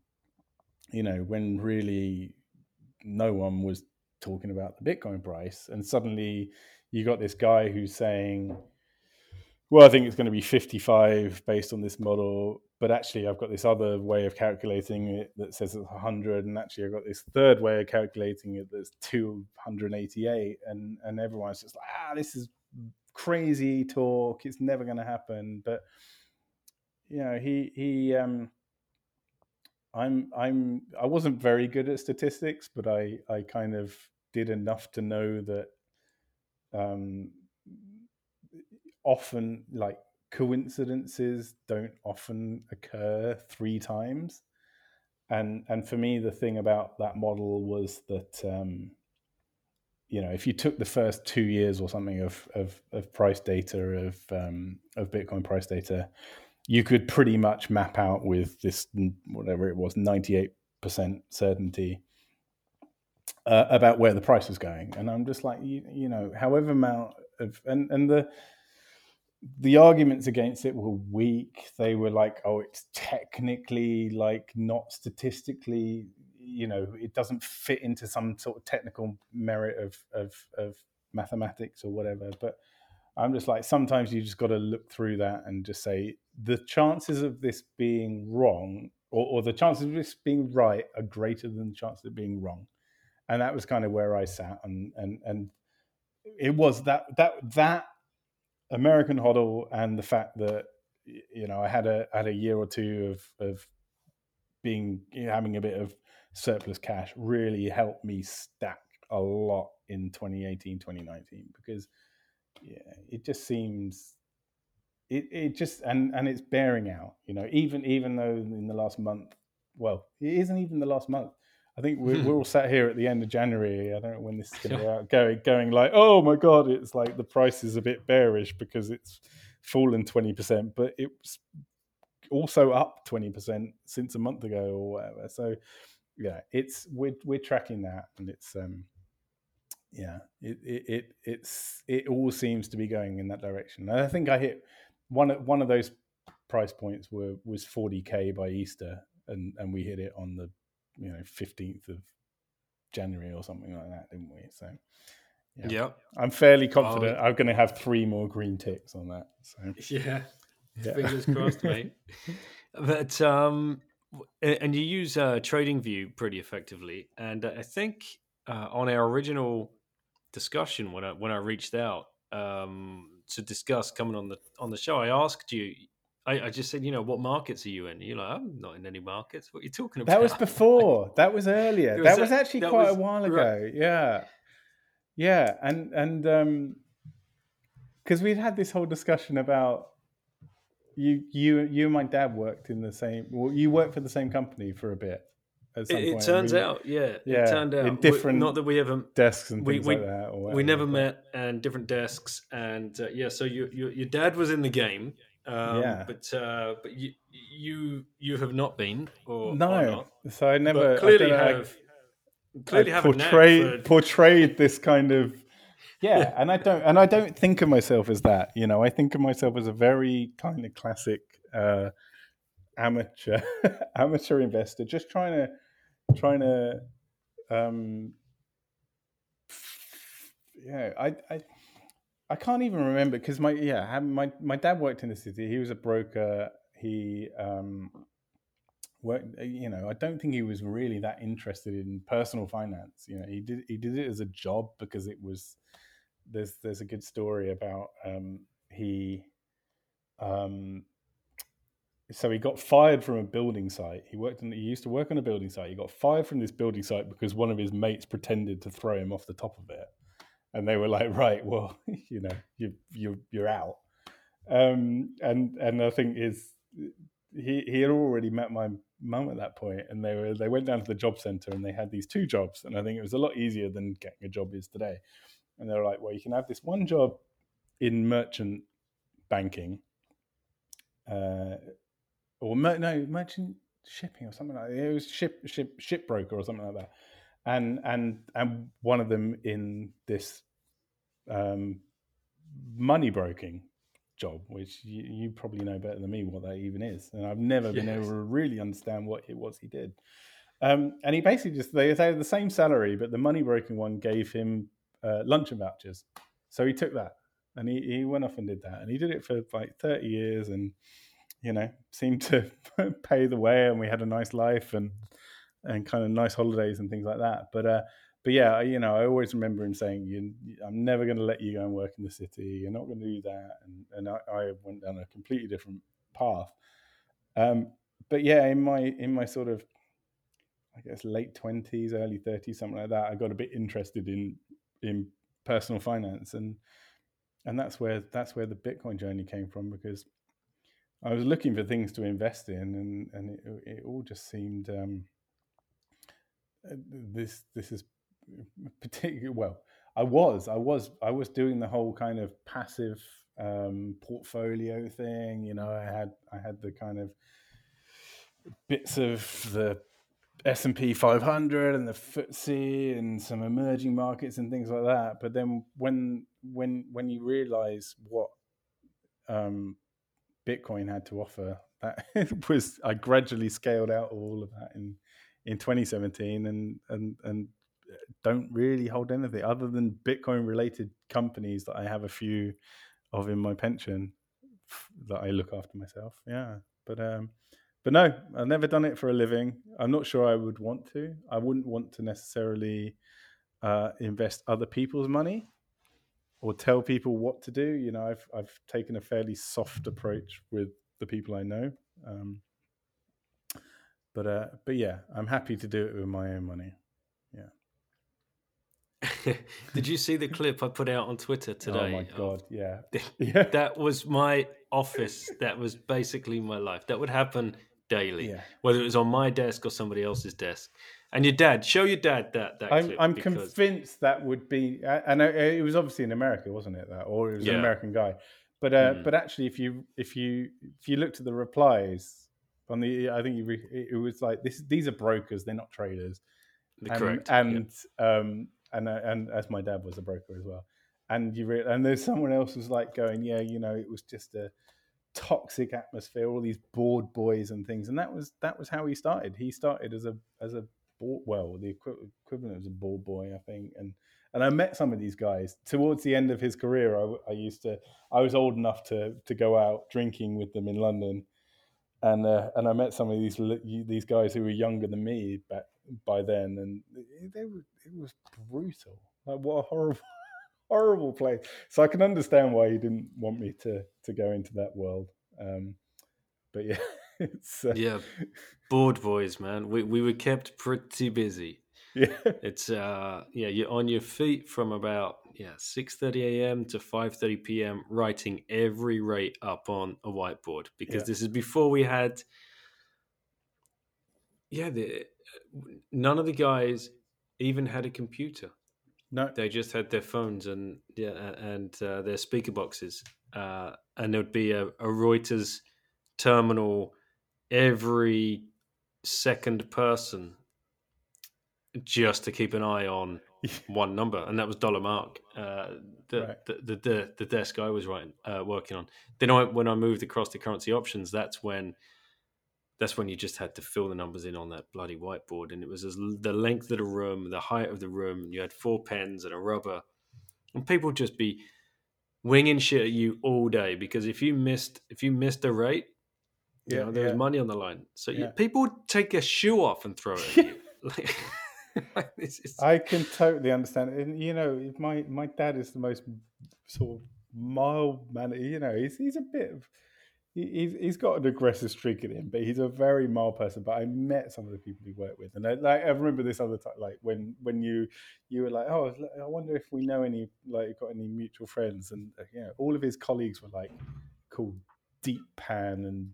you know when really no one was talking about the bitcoin price and suddenly you got this guy who's saying well, I think it's going to be 55 based on this model, but actually I've got this other way of calculating it that says it's 100, and actually I've got this third way of calculating it that's 288, and and everyone's just like, ah, this is crazy talk. It's never going to happen. But you know, he he um, I'm I'm I wasn't very good at statistics, but I I kind of did enough to know that um often like coincidences don't often occur three times. And and for me the thing about that model was that um, you know if you took the first two years or something of of, of price data of um, of bitcoin price data you could pretty much map out with this whatever it was 98% certainty uh, about where the price was going. And i'm just like you, you know however amount of and and the the arguments against it were weak. They were like, oh, it's technically like not statistically, you know, it doesn't fit into some sort of technical merit of of, of mathematics or whatever. But I'm just like, sometimes you just got to look through that and just say the chances of this being wrong or, or the chances of this being right are greater than the chances of being wrong. And that was kind of where I sat and and and it was that that that American HODL and the fact that you know I had a had a year or two of of being having a bit of surplus cash really helped me stack a lot in 2018 2019 because yeah it just seems it, it just and and it's bearing out you know even even though in the last month well it isn't even the last month I think we're, we're all sat here at the end of January. I don't know when this is going to be out. Going, going like, oh my god, it's like the price is a bit bearish because it's fallen twenty percent, but it's also up twenty percent since a month ago or whatever. So, yeah, it's we're we're tracking that, and it's um, yeah, it it, it it's it all seems to be going in that direction. And I think I hit one one of those price points were was forty k by Easter, and and we hit it on the you know 15th of January or something like that, didn't we? So yeah, yep. I'm fairly confident I'm going to have three more green ticks on that. So yeah, yeah. fingers crossed, mate. But um, and you use uh, TradingView pretty effectively, and I think uh, on our original discussion when I when I reached out um, to discuss coming on the on the show, I asked you I, I, just said, you know, what markets are you in? You're like, I'm not in any markets. What are you talking about? That was before. that was earlier. Was that, was actually that quite was, a while ago. Right. Yeah, yeah, and and um, because we'd had this whole discussion about you you you and my dad worked in the same. Well, you worked for the same company for a bit. It, it, turns we, out, yeah, yeah, it turned out in different not that we ever desks and we- things we- like that. Or we never met and different desks and uh, yeah. So you, you your dad was in the game, um, Yeah. but uh, but you you you have not been or, or No, not. so I never clearly I don't know, I- have clearly I have portrayed for- portrayed this kind of yeah, and I don't and I don't think of myself as that. You know, I think of myself as a very kind of classic uh, amateur amateur investor, just trying to trying to um, yeah, I I. I can't even remember because my yeah my my dad worked in the city. He was a broker. He um, worked. You know, I don't think he was really that interested in personal finance. You know, he did he did it as a job because it was. There's there's a good story about um, he. Um, so he got fired from a building site. He worked in. He used to work on a building site. He got fired from this building site because one of his mates pretended to throw him off the top of it and they were like, right, well, you know, you you you're out. Um, and and I think is he he had already met my mum at that point, and they were they went down to the job center and they had these two jobs, and I think it was a lot easier than getting a job is today. And they were like, well, you can have this one job in merchant banking, uh, or mer- no merchant shipping or something like that. It was ship ship ship broker or something like that and and and one of them in this um, money broking job, which you, you probably know better than me what that even is, and I've never been able to really understand what it was he did. Um, and he basically just they they had the same salary, but the money broking one gave him uh, luncheon vouchers, so he took that and he, he went off and did that, and he did it for like thirty years, and you know seemed to pay the way, and we had a nice life and and kind of nice holidays and things like that. But uh, but yeah, you know, I always remember him saying, "I'm never going to let you go and work in the city. You're not going to do that." And and I, I went down a completely different path. Um, but yeah, in my in my sort of, I guess late twenties, early thirties, something like that, I got a bit interested in in personal finance, and and that's where that's where the Bitcoin journey came from because I was looking for things to invest in, and and it, it all just seemed. Um, this this is particularly well i was i was i was doing the whole kind of passive um portfolio thing you know i had i had the kind of bits of the s&p 500 and the FTSE and some emerging markets and things like that but then when when when you realize what um bitcoin had to offer that was i gradually scaled out all of that in in 2017 and and and don't really hold anything other than bitcoin related companies that i have a few of in my pension that i look after myself. Yeah. But um but no i've never done it for a living. I'm not sure i would want to. I wouldn't want to necessarily uh, invest other people's money or tell people what to do. You know i've i've taken a fairly soft approach with the people i know. Um but uh but yeah i'm happy to do it with my own money Yeah. Did you see the clip I put out on Twitter today? oh my god yeah yeah that was my office. That was basically my life. That would happen daily, yeah whether it was on my desk or somebody else's desk. And your dad, show your dad that that i'm, clip. I'm because- convinced that would be and it was obviously in america wasn't it that or it was an american guy but uh Mhm. but actually if you if you if you looked at the replies on the i think re, it was like this these are brokers they're not traders. The and, correct. yeah. and um and uh, and as my dad was a broker as well. And you re- and there's someone else was like going yeah you know it was just a toxic atmosphere all these bored boys and things. And that was that was how he started. He started as a as a board, well the equi- equivalent of a board boy i think. And and i met some of these guys. Towards the end of his career i, I used to i was old enough to to go out drinking with them in london and uh, and I met some of these these guys who were younger than me back by then, and they were it was brutal. Like what a horrible horrible place. So I can understand why he didn't want me to to go into that world. Um, but yeah, it's uh, yeah, bored boys, man. We we were kept pretty busy. Yeah. It's uh yeah, you're on your feet from about yeah, 6:30 a.m. to 5:30 p.m. writing every rate up on a whiteboard because Yeah. this is before we had yeah, the, none of the guys even had a computer. No. They just had their phones and yeah, and uh, their speaker boxes, uh, and there would be a, a Reuters terminal every second person, just to keep an eye on one number, and that was dollar mark. Uh, the, Right. the, the the the desk I was writing uh, working on. Then I, when I moved across to currency options, that's when that's when you just had to fill the numbers in on that bloody whiteboard, and it was as the length of the room, the height of the room. You had four pens and a rubber, and people would just be winging shit at you all day because if you missed if you missed a rate, you Yeah, know, there was yeah. money on the line. So you, people would take a shoe off and throw it at you. like, is, I can totally understand. And you know, my my dad is the most sort of mild man. You know, he's he's a bit of he, he's he's got an aggressive streak in him, but he's a very mild person. But I met some of the people he worked with, and I, like I remember this other time, like when when you you were like, oh, I wonder if we know any like got any mutual friends, and uh, you know, all of his colleagues were like called Deep Pan and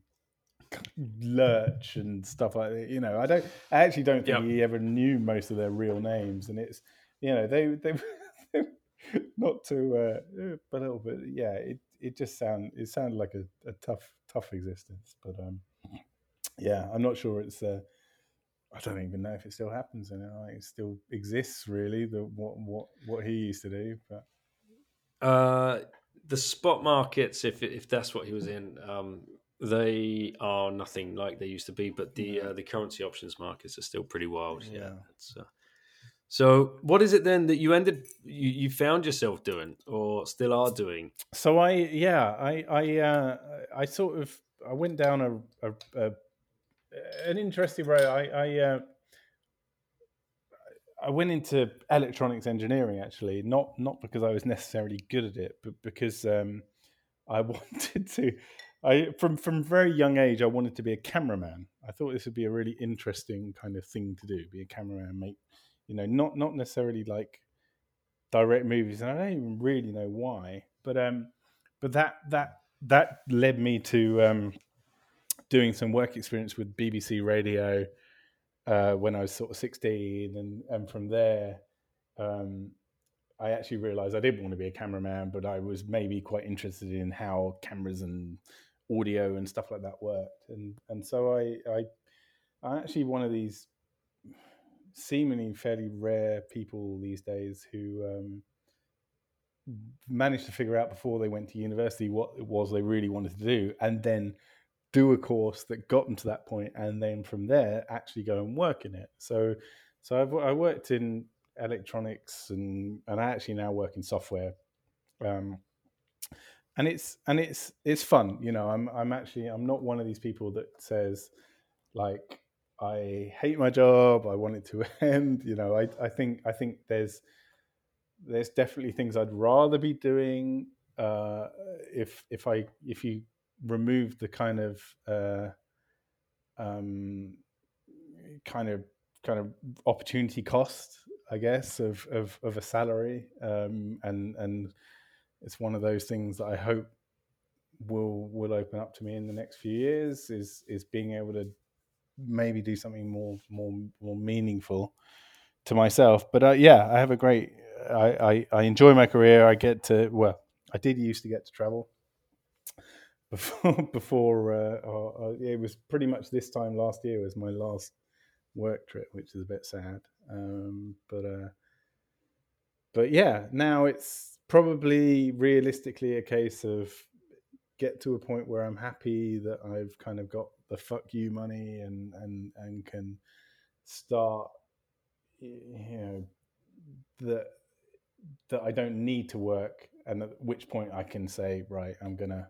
Lurch and stuff like that. You know, I don't, I actually don't think Yep. he ever knew most of their real names, and it's you know they they. not to uh, a little bit yeah, it, it just sound it sounded like a, a tough tough existence. But um, yeah, I'm not sure it's. Uh, I don't even know if it still happens, and like, it still exists really. The what what what he used to do, but Uh, the spot markets, if if that's what he was in, um, they are nothing like they used to be. But the uh, the currency options markets are still pretty wild. Yeah. Yeah. Uh, so, what is it then that you ended you, you found yourself doing, or still are doing? so I yeah I I uh, I sort of I went down a, a, a an interesting road. I I, uh, I went into electronics engineering actually, not not because I was necessarily good at it, but because um, I wanted to. I from from very young age I wanted to be a cameraman. I thought this would be a really interesting kind of thing to do, be a cameraman, make you know not not necessarily like direct movies, and I don't even really know why, but um, but that that that led me to um, doing some work experience with BBC Radio uh, when I was sort of sixteen, and and from there, um, I actually realised I didn't want to be a cameraman, but I was maybe quite interested in how cameras and audio and stuff like that worked, and and so I I I'm actually one of these seemingly fairly rare people these days who um, managed to figure out before they went to university what it was they really wanted to do, and then do a course that got them to that point, and then from there actually go and work in it. So, so I've I worked in electronics, and and I actually now work in software. Um, and it's and it's it's fun, you know. I'm I'm actually I'm not one of these people that says like I hate my job. I want it to end. You know, I, I think I think there's there's definitely things I'd rather be doing uh, if if I if you remove the kind of uh, um, kind of kind of opportunity cost, I guess, of of, of a salary, um, and and it's one of those things that I hope will will open up to me in the next few years. Is is being able to maybe do something more more more meaningful to myself. But uh, yeah, I have a great. I, I I enjoy my career. I get to well, I did used to get to travel before before uh, uh, it was pretty much this time last year was my last work trip, which is a bit sad. Um, but uh, but yeah, now it's probably realistically a case of get to a point where I'm happy that I've kind of got the fuck you money and and and can start you know that that I don't need to work and at which point I can say right I'm gonna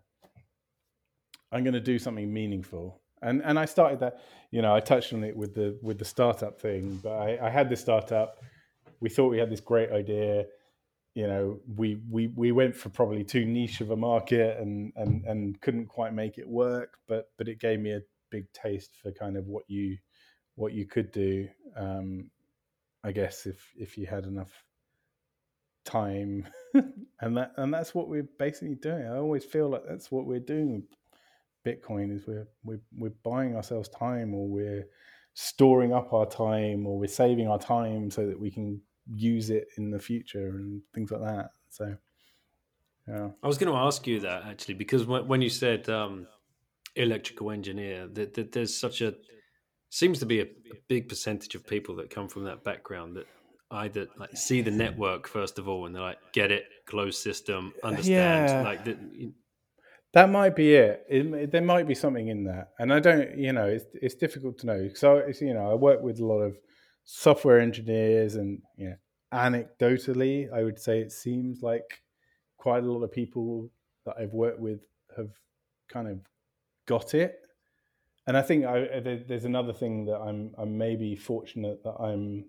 I'm gonna do something meaningful. And and I started that you know I touched on it with the with the startup thing but I, I had this startup. We thought we had this great idea you know we we we went for probably too niche of a market and and and couldn't quite make it work but but it gave me a big taste for kind of what you what you could do um I guess if if you had enough time, and that and that's what we're basically doing. I always feel like that's what we're doing Bitcoin is we're we're we're buying ourselves time, or we're storing up our time, or we're saving our time so that we can use it in the future and things like that. So, yeah. I was going to ask you that actually because when you said um, electrical engineer, that, that there's such a seems to be a, a, big percentage of people that come from that background that either like see the network first of all and they're like get it closed system understand yeah. like that that might be it. it. there might be something in that and i don't you know it's it's difficult to know so it's you know i work with a lot of software engineers and you know anecdotally i would say it seems like quite a lot of people that i've worked with have kind of got it and I think I, there's another thing that I'm I'm maybe fortunate that I'm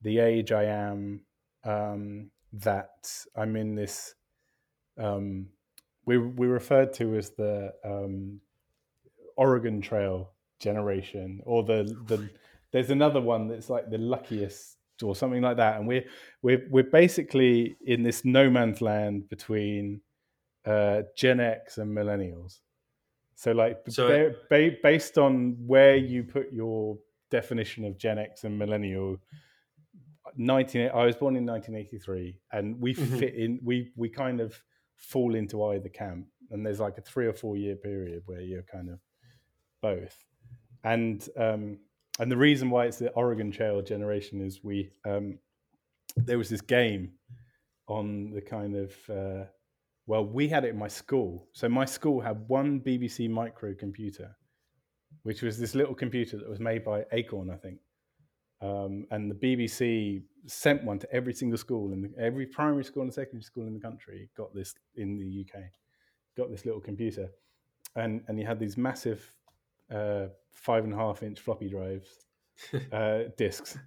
the age I am um, that I'm in this. Um, we we referred to as the um, Oregon Trail generation, or the the. There's another one that's like the luckiest or something like that, and we're we're we're basically in this no man's land between uh, Gen X and millennials. So, like, so, ba- based on where you put your definition of Gen X and millennial, 19, I was born in 1983, and we mm-hmm. fit in. We we kind of fall into either camp, and there's like a three or four year period where you're kind of both. And um, and the reason why it's the Oregon Trail generation is we um, there was this game on the kind of uh, well, we had it in my school. So my school had one BBC micro computer, which was this little computer that was made by Acorn, I think. Um, and the BBC sent one to every single school and every primary school and secondary school in the country got this in the UK, got this little computer, and and you had these massive uh, five and a half inch floppy drives, uh, discs,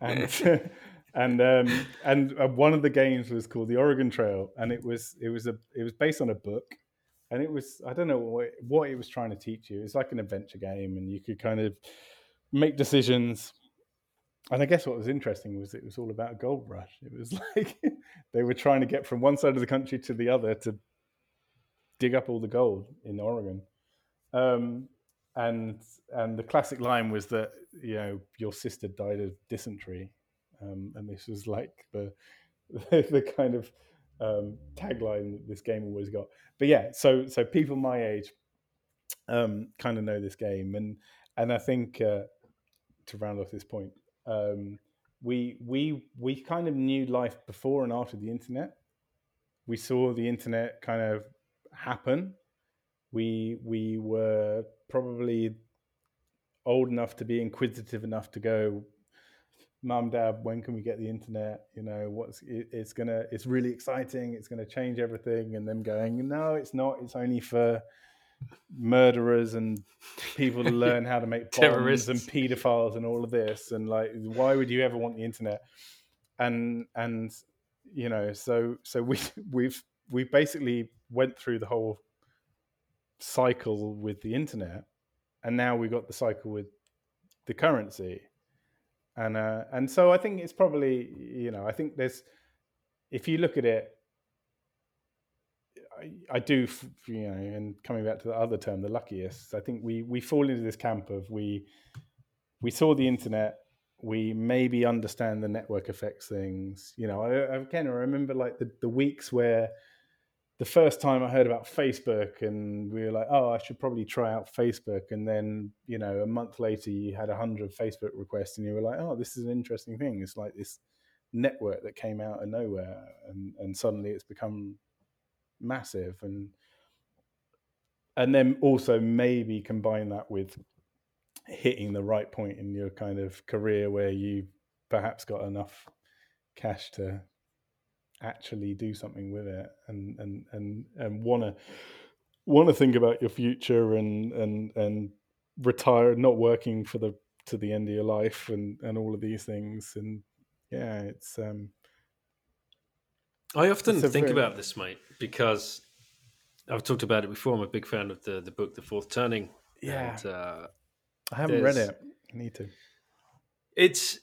and and um, and uh, one of the games was called the Oregon Trail, and it was it was a it was based on a book, and it was I don't know what, what it was trying to teach you. It's like an adventure game, and you could kind of make decisions. And I guess what was interesting was it was all about a gold rush. It was like they were trying to get from one side of the country to the other to dig up all the gold in Oregon. Um, and and the classic line was that you know your sister died of dysentery um, and this was like the the kind of um, tagline this game always got. But yeah, so so people my age um, kind of know this game, and and I think uh, to round off this point, um, we we we kind of knew life before and after the internet. We saw the internet kind of happen. We we were probably old enough to be inquisitive enough to go mum dad when can we get the internet? You know what's it, it's gonna it's really exciting it's gonna change everything and them going no it's not. It's only for murderers and people to learn how to make bombs and pedophiles and all of this and like why would you ever want the internet? And and you know so so we we've we basically went through the whole cycle with the internet and now we've got the cycle with the currency and uh, and so I think it's probably you know I think there's if you look at it, I, I do you know and coming back to the other term, the luckiest. I think we we fall into this camp of we we saw the internet, we maybe understand the network effects things. You know, I, I remember like the the weeks where the first time I heard about Facebook, and we were like, "Oh, I should probably try out Facebook." And then, you know, a month later, you had a hundred Facebook requests, and you were like, "Oh, this is an interesting thing." It's like this network that came out of nowhere, and and suddenly it's become massive, and and then also maybe combine that with hitting the right point in your kind of career where you perhaps got enough cash to actually do something with it and and and and want to want to think about your future and and and retire not working for the to the end of your life and and all of these things. And yeah it's um i often think very... about this mate because i've talked about it before. I'm a big fan of the the book the fourth turning. Yeah. And, uh, i haven't read it. I need to. It's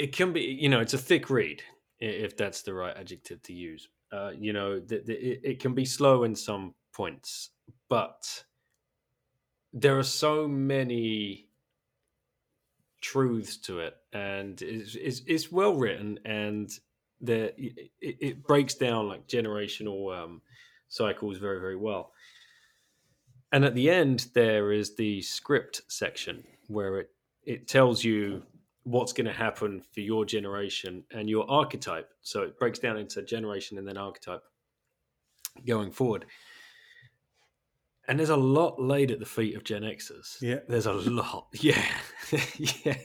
it can be you know it's a thick read if that's the right adjective to use. Uh, you know, the, the, it, it can be slow in some points, but there are so many truths to it, and it's, it's, it's well written, and the it, it, breaks down like generational um, cycles very very well. And at the end, there is the script section where it it tells you what's going to happen for your generation and your archetype. So it breaks down into generation and then archetype going forward. And there's a lot laid at the feet of Gen Xers. Yeah. There's a lot. Yeah. yeah.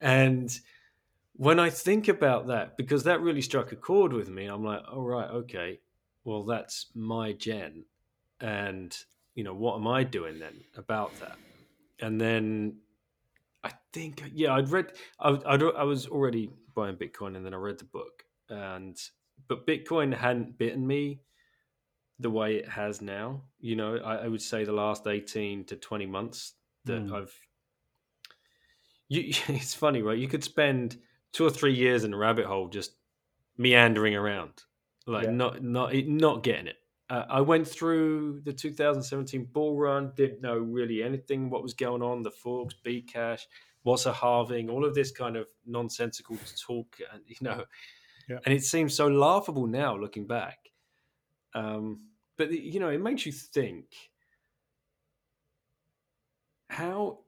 And when I think about that, because that really struck a chord with me, I'm like, all oh, right, okay, well, that's my gen. And, you know, what am I doing then about that? And then I think, yeah, I'd read, I, I'd, I was already buying Bitcoin and then I read the book. And, but Bitcoin hadn't bitten me the way it has now. You know, I, I would say the last 18 to 20 months that mm. I've, you, it's funny, right? You could spend two or three years in a rabbit hole just meandering around, like yeah. not, not, not getting it. Uh, I went through the 2017 bull run, didn't know really anything what was going on. The forks, Bcash, what's a halving, all of this kind of nonsensical talk, and you know, yeah. and it seems so laughable now looking back. Um, but you know, it makes you think how,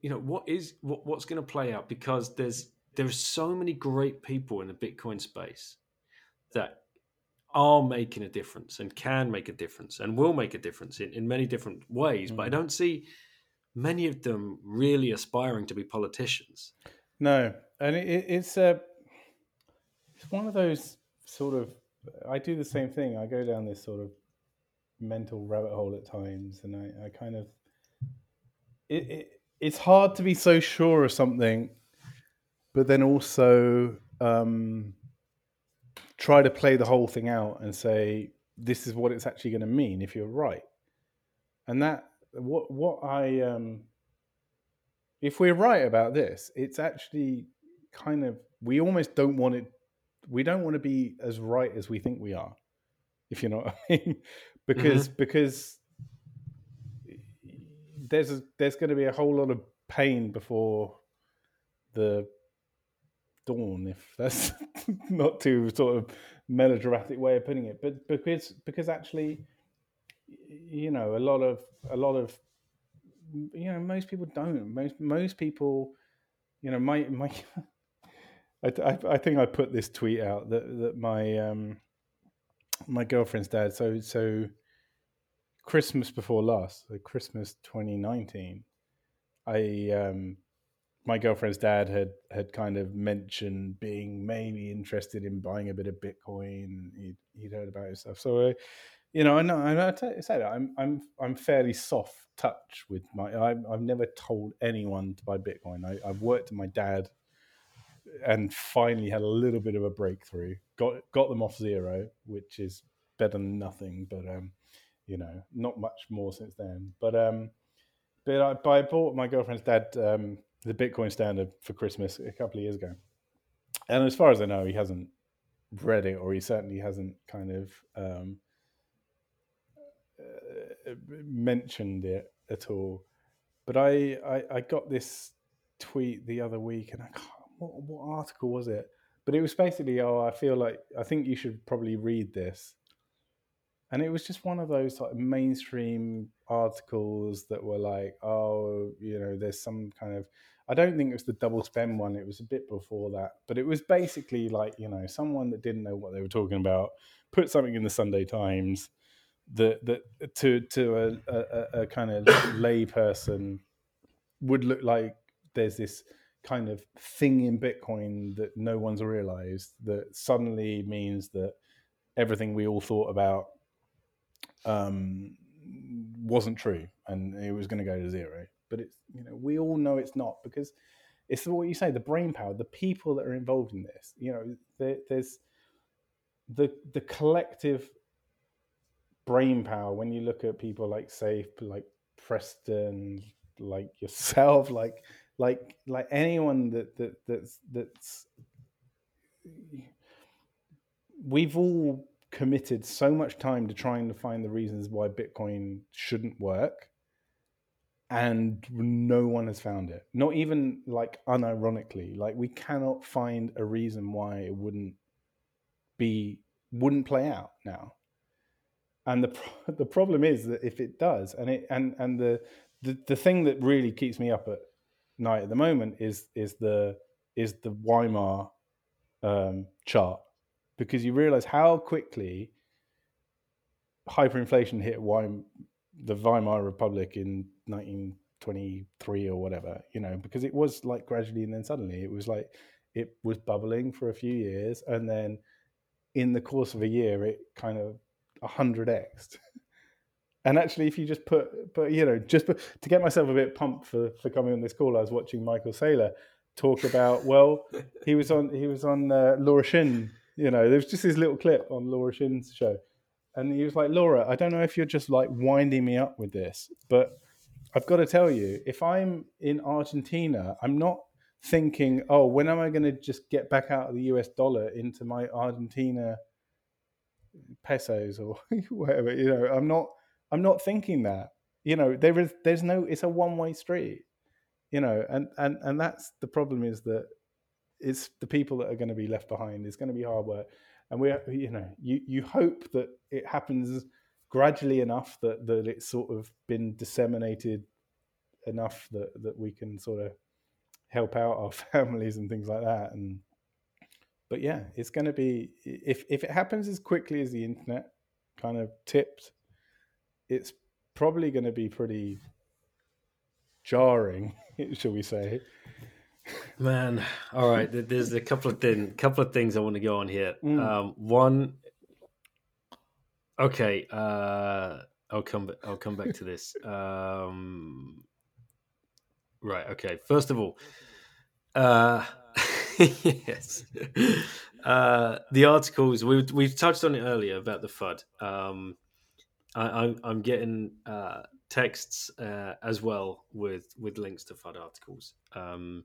you know, what is what, what's going to play out because there's there's so many great people in the Bitcoin space that are making a difference and can make a difference and will make a difference in, in many different ways. Mm. But I mm. don't see many of them really aspiring to be politicians. No, and it, it's a it's one of those sort of. I do the same thing. I go down this sort of mental rabbit hole at times, and I, I kind of it, it it's hard to be so sure of something, but then also um, try to play the whole thing out and say this is what it's actually going to mean if you're right and that what what i um if we're right about this it's actually kind of we almost don't want it we don't want to be as right as we think we are if you know what i mean because mm-hmm. because there's a, there's going to be a whole lot of pain before the dawn, if that's not too sort of melodramatic way of putting it. But because because actually, you know, a lot of a lot of you know most people don't. Most most people, you know, my my. I, I, I think I put this tweet out that that my um my girlfriend's dad. So so Christmas before last, so Christmas 2019, I um my girlfriend's dad had had kind of mentioned being maybe interested in buying a bit of Bitcoin. He'd, he'd heard about his stuff, so uh, you know, I know. I say that I'm I'm I'm fairly soft touch with my. i have never told anyone to buy Bitcoin. I, I've worked with my dad, and finally had a little bit of a breakthrough. Got got them off zero, which is better than nothing. But um, you know, not much more since then. But um, but I, but I bought my girlfriend's dad um the Bitcoin standard for Christmas a couple of years ago. And as far as I know, he hasn't read it, or he certainly hasn't kind of um, uh, mentioned it at all. But I, I, I, got this tweet the other week, and I can't, what, what article was it? But it was basically, oh, I feel like I think you should probably read this. And it was just one of those like mainstream articles that were like, oh, you know, there's some kind of I don't think it was the double spend one. It was a bit before that, but it was basically like you know someone that didn't know what they were talking about put something in the Sunday Times that that to to a, a, a kind of lay person would look like there's this kind of thing in Bitcoin that no one's realized that suddenly means that everything we all thought about um, wasn't true and it was going to go to zero but it's you know we all know it's not because it's what you say the brain power the people that are involved in this you know there, there's the the collective brain power when you look at people like Saif like preston like yourself like like like anyone that that that's that's we've all committed so much time to trying to find the reasons why Bitcoin shouldn't work, and no one has found it. Not even like unironically, like we cannot find a reason why it wouldn't be wouldn't play out now. And the the problem is that if it does, and it and and the the, the thing that really keeps me up at night at the moment is is the is the Weimar um, chart because you realize how quickly hyperinflation hit Weim, the Weimar Republic in 1923 or whatever, you know, because it was like gradually and then suddenly it was like it was bubbling for a few years and then in the course of a year it kind of 100x and actually if you just put but you know just put, to get myself a bit pumped for for coming on this call i was watching michael saylor talk about well he was on he was on uh, laura shin you know there was just this little clip on laura shin's show and he was like laura i don't know if you're just like winding me up with this but i've got to tell you if i'm in argentina i'm not thinking oh when am i going to just get back out of the us dollar into my argentina pesos or whatever you know? I'm not i'm not thinking that. You know there is there's no it's a one way street you know? And and and that's the problem is that it's the people that are going to be left behind. It's going to be hard work and we you know you you hope that it happens gradually enough that that it's sort of been disseminated enough that that we can sort of help out our families and things like that. And but yeah it's going to be if if it happens as quickly as the internet kind of tipped it's probably going to be pretty jarring shall we say Man, all right. There's a couple of thing, couple of things I want to go on here. Mm. Um, one, okay. Uh, I'll come. I'll come back to this. Um, right. Okay. First of all, uh, yes, uh, the articles we've we've touched on it earlier about the FUD. Um, I, I'm I'm getting uh, texts uh, as well with with links to FUD articles. Um,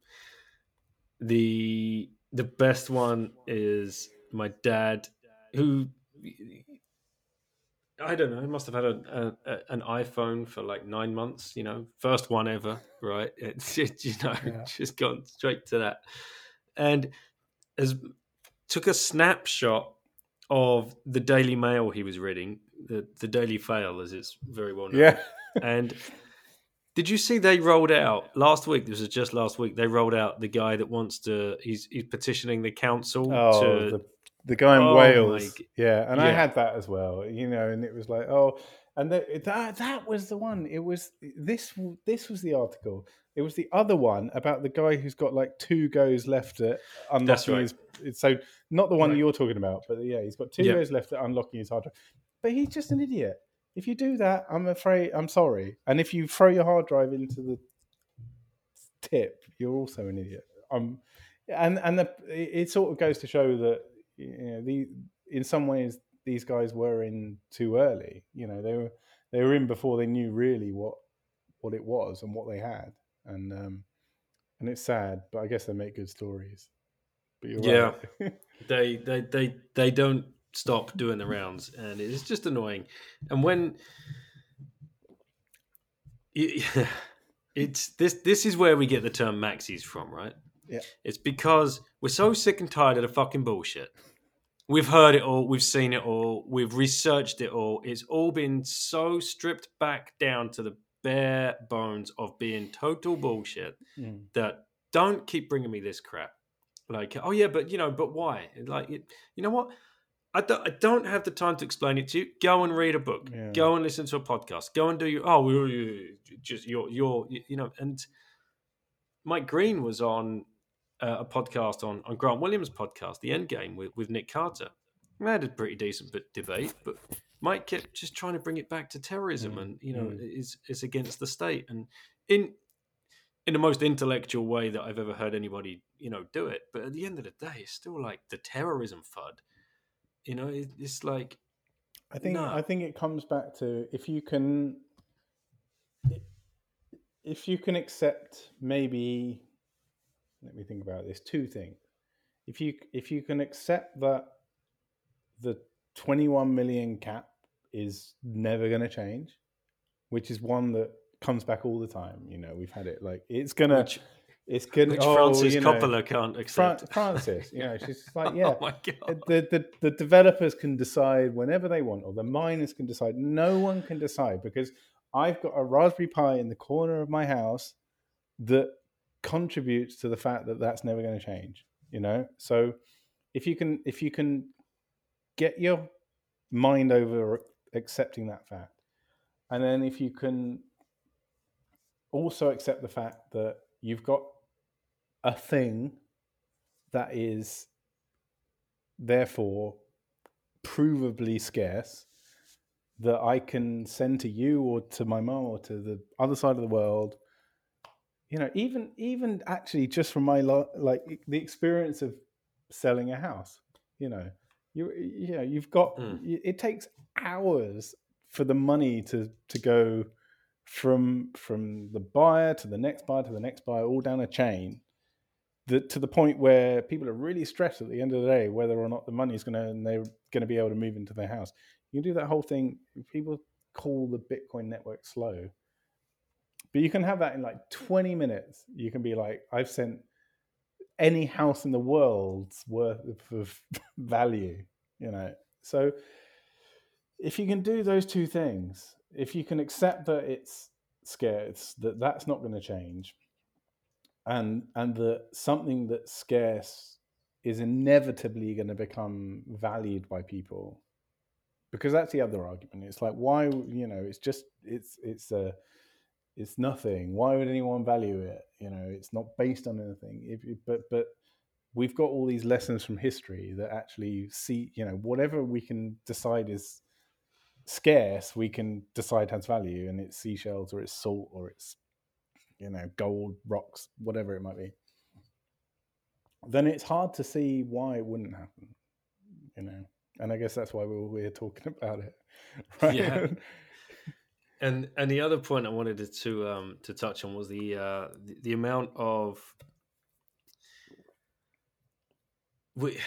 the the best one is my dad, who I don't know. He must have had a, a, an iPhone for like nine months. You know, first one ever, right? It's it, you know Yeah. just gone straight to that, and as took a snapshot of the Daily Mail he was reading, the the Daily Fail, as it's very well known. yeah And did you see they rolled out last week? This was just last week. They rolled out the guy that wants to. He's he's petitioning the council oh to. the, the guy in Oh, wales yeah and i had that as well you know and it was like oh and that that that was the one it was this this was the article it was the other one about the guy who's got like two goes left at unlocking right. his so not the one Right. you're talking about but yeah he's got two Yeah. goes left at unlocking his hard drive but he's just an idiot if you do that i'm afraid i'm sorry and if you throw your hard drive into the tip you're also an idiot um and and the, it it sort of goes to show that you know the in some ways these guys were in too early you know they were they were in before they knew really what what it was and what they had and um and it's sad but i guess they make good stories but you're Yeah. right. they they they they don't stop doing the rounds, and it's just annoying. And when it- it's this this is where we get the term maxis from, right? Yeah. It's because we're so sick and tired of the fucking bullshit. We've heard it all, we've seen it all, we've researched it all. It's all been so stripped back down to the bare bones of being total bullshit Mm. that don't keep bringing me this crap. Like, oh yeah, but you know, but why? Like, it, you know what? I don't, I don't have the time to explain it to you. Go and read a book. Yeah. Go and listen to a podcast. Go and do your oh, you- you- just your your you know. And Mike Green was on uh, a podcast on on Grant Williams' podcast, The End Game, with with Nick Carter. We had a pretty decent bit debate, but Mike kept just trying to bring it back to terrorism, Mm, and you know, mm. is is against the state, and in in the most intellectual way that I've ever heard anybody, you know, do it. But at the end of the day, it's still like the terrorism fud. You know, it, it's like I think No. I think it comes back to if you can if you can accept maybe let me think about this two things if you if you can accept that the 21 million cap is never going to change which is one that comes back all the time you know we've had it like it's gonna Which- it's gonna Which oh, Frances you know, Coppola can't Fran- accept. frances you know she's just like oh yeah Oh my god. the, the the developers can decide whenever they want, or the miners can decide. No one can decide because I've got a Raspberry Pi in the corner of my house that contributes to the fact that that's never going to change. You know, so if you can if you can get your mind over accepting that fact, and then if you can also accept the fact that you've got a thing that is therefore provably scarce that I can send to you or to my mom or to the other side of the world. You know, even even actually just from my lo- like the experience of selling a house. You know, you you know you've got Mm. it takes hours for the money to to go from from the buyer to the next buyer to the next buyer all down a chain that to the point where people are really stressed at the end of the day whether or not the money's going to and they're going to be able to move into their house you can do that whole thing people call the bitcoin network slow but you can have that in like 20 minutes you can be like i've sent any house in the world's worth of value you know? So if you can do those two things if you can accept that it's scarce that that's not going to change and and that something that's scarce is inevitably going to become valued by people because that's the other argument. It's like why you know it's just it's it's a it's nothing. Why would anyone value it? You know it's not based on anything. If but but we've got all these lessons from history that actually see you know whatever we can decide is scarce we can decide has value and it's seashells or it's salt or it's you know gold rocks whatever it might be then it's hard to see why it wouldn't happen you know? And i guess that's why we're, we're talking about it right? Yeah. And and the other point I wanted to um, to touch on was the, uh, the the amount of we.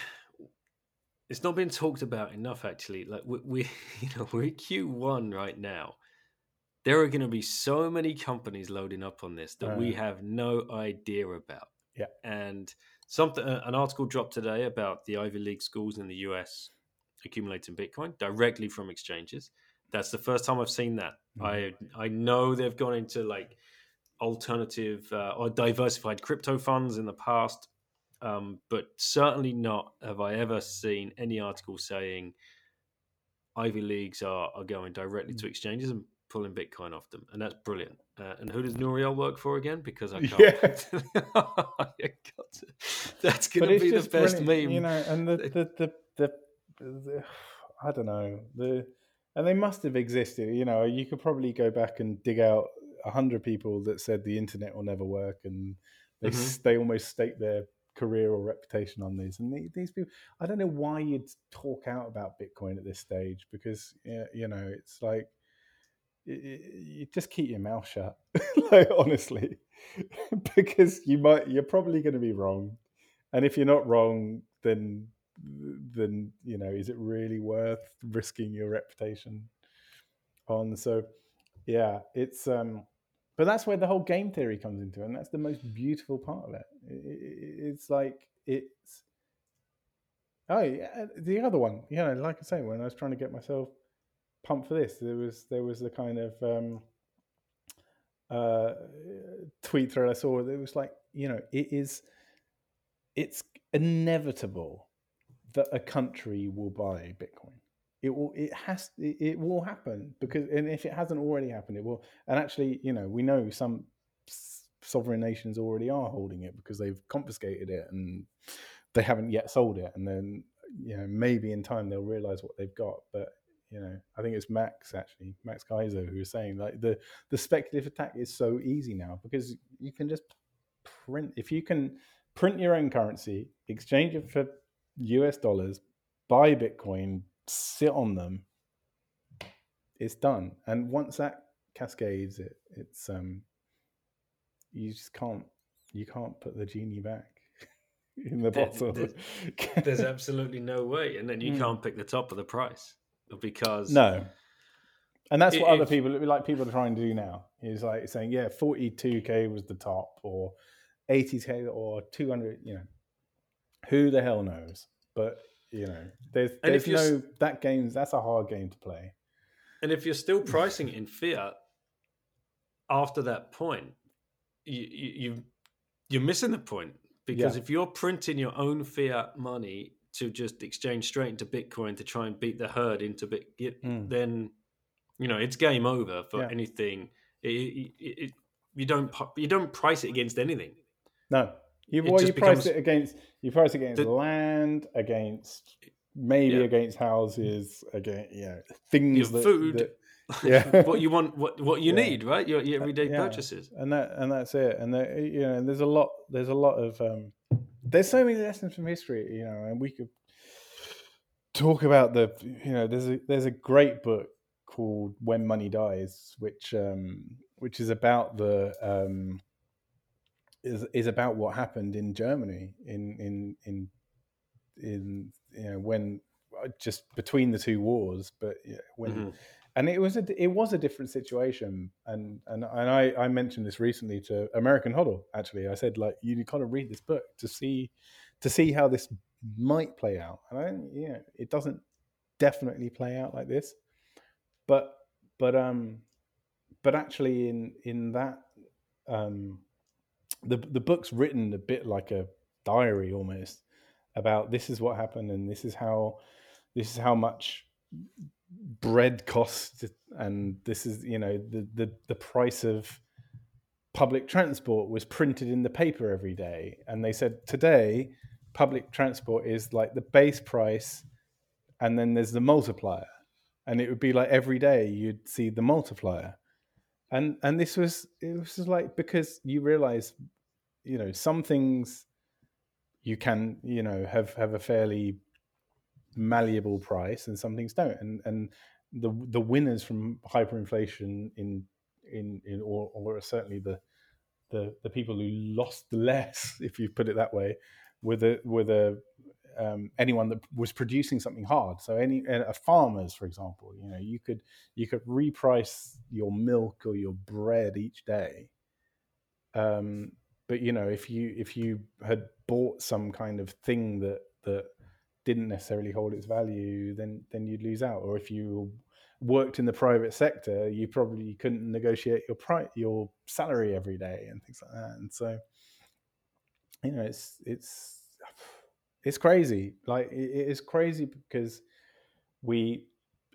It's not been talked about enough, actually. Like we, we you know, we're Q one right now. There are going to be so many companies loading up on this that we Uh. have no idea about. Yeah. and something an article dropped today about the Ivy League schools in the US accumulating Bitcoin directly from exchanges. That's the first time I've seen that. I I know they've gone into like alternative uh, or diversified crypto funds in the past, um, but certainly not have I ever seen any article saying Ivy Leagues are, are going directly to exchanges and pulling Bitcoin off them, and that's brilliant. Uh, and who does Nouriel work for again? Because I can't. Yeah. I That's going to be the best brilliant, meme. you know and the the the, the, the i don't know the and they must have existed you know you could probably go back and dig out a hundred people that said the internet will never work and they Mhm. they almost stake their career or reputation on these and these people i don't know why you'd talk out about bitcoin at this stage because you know it's like you just keep your mouth shut like honestly because you might you're probably going to be wrong and if you're not wrong then then you know is it really worth risking your reputation on? So yeah it's um but that's where the whole game theory comes into and that's the most beautiful part of it, I- I- it's like it's oh yeah the other one you know like i say when i was trying to get myself pumped for this there was there was a kind of um uh tweet thread i saw that was like you know it is it's inevitable that a country will buy bitcoin. It will it has it, will happen because and if it hasn't already happened it will. And actually you know we know some sovereign nations already are holding it because they've confiscated it and they haven't yet sold it. And then you know maybe in time they'll realize what they've got. But you know i think it's max actually max keiser who was saying like the the speculative attack is so easy now because you can just print if you can print your own currency exchange it for us dollars buy bitcoin sit on them it's done and once that cascades it it's um you just can't you can't put the genie back in the There- bottle. there's- There's absolutely no way, and then you Mm. can't pick the top of the price because no. And that's It- what other people like people are trying to do now. Is like saying, yeah, 42k was the top or 80k or 200, you know. Who the hell knows? But, you know, there's And there's no that game's that's a hard game to play. And if you're still pricing it in fiat after that point, you, you, you you're missing the point because Yeah. if you're printing your own fiat money to just exchange straight into Bitcoin to try and beat the herd into bit, Mm. then you know it's game over for Yeah. anything. It, it, it- you don't you don't price it against anything. No. You well, you just price becomes- it against you price against The- land, against maybe Yeah. against houses, against you know, things Your that, food. that- Yeah. what you want, what what you Yeah. need, right? Your, your everyday yeah. purchases. and that and that's it and there, you know there's a lot there's a lot of um there's so many lessons from history you know and we could talk about the you know there's a there's a great book called when money dies which um which is about the um is is about what happened in germany in in in in you know when uh, just between the two wars but yeah, when Mhm. and it was a it was a different situation. And and and I I mentioned this recently to American HODL actually. I said like you kind of read this book to see to see how this might play out. And I don't you know it doesn't definitely play out like this. But but um but actually in in that um the the book's written a bit like a diary almost about this is what happened and this is how this is how much bread costs and this is you know the the, the price of public transport was printed in the paper every day. And they said today public transport is like the base price and then there's the multiplier. And it would be like every day you'd see the multiplier and and this was it was like because you realize you know some things you can you know have have a fairly malleable price and some things don't. And and the the winners from hyperinflation in in in or, or certainly the the the people who lost less if you put it that way were the were the um, anyone that was producing something hard. So any uh, farmers for example you know you could you could reprice your milk or your bread each day. Um but you know if you if you had bought some kind of thing that that didn't necessarily hold its value then then you'd lose out. Or if you worked in the private sector you probably couldn't negotiate your price your salary every day and things like that. And so you know it's it's it's crazy. Like it, is crazy because we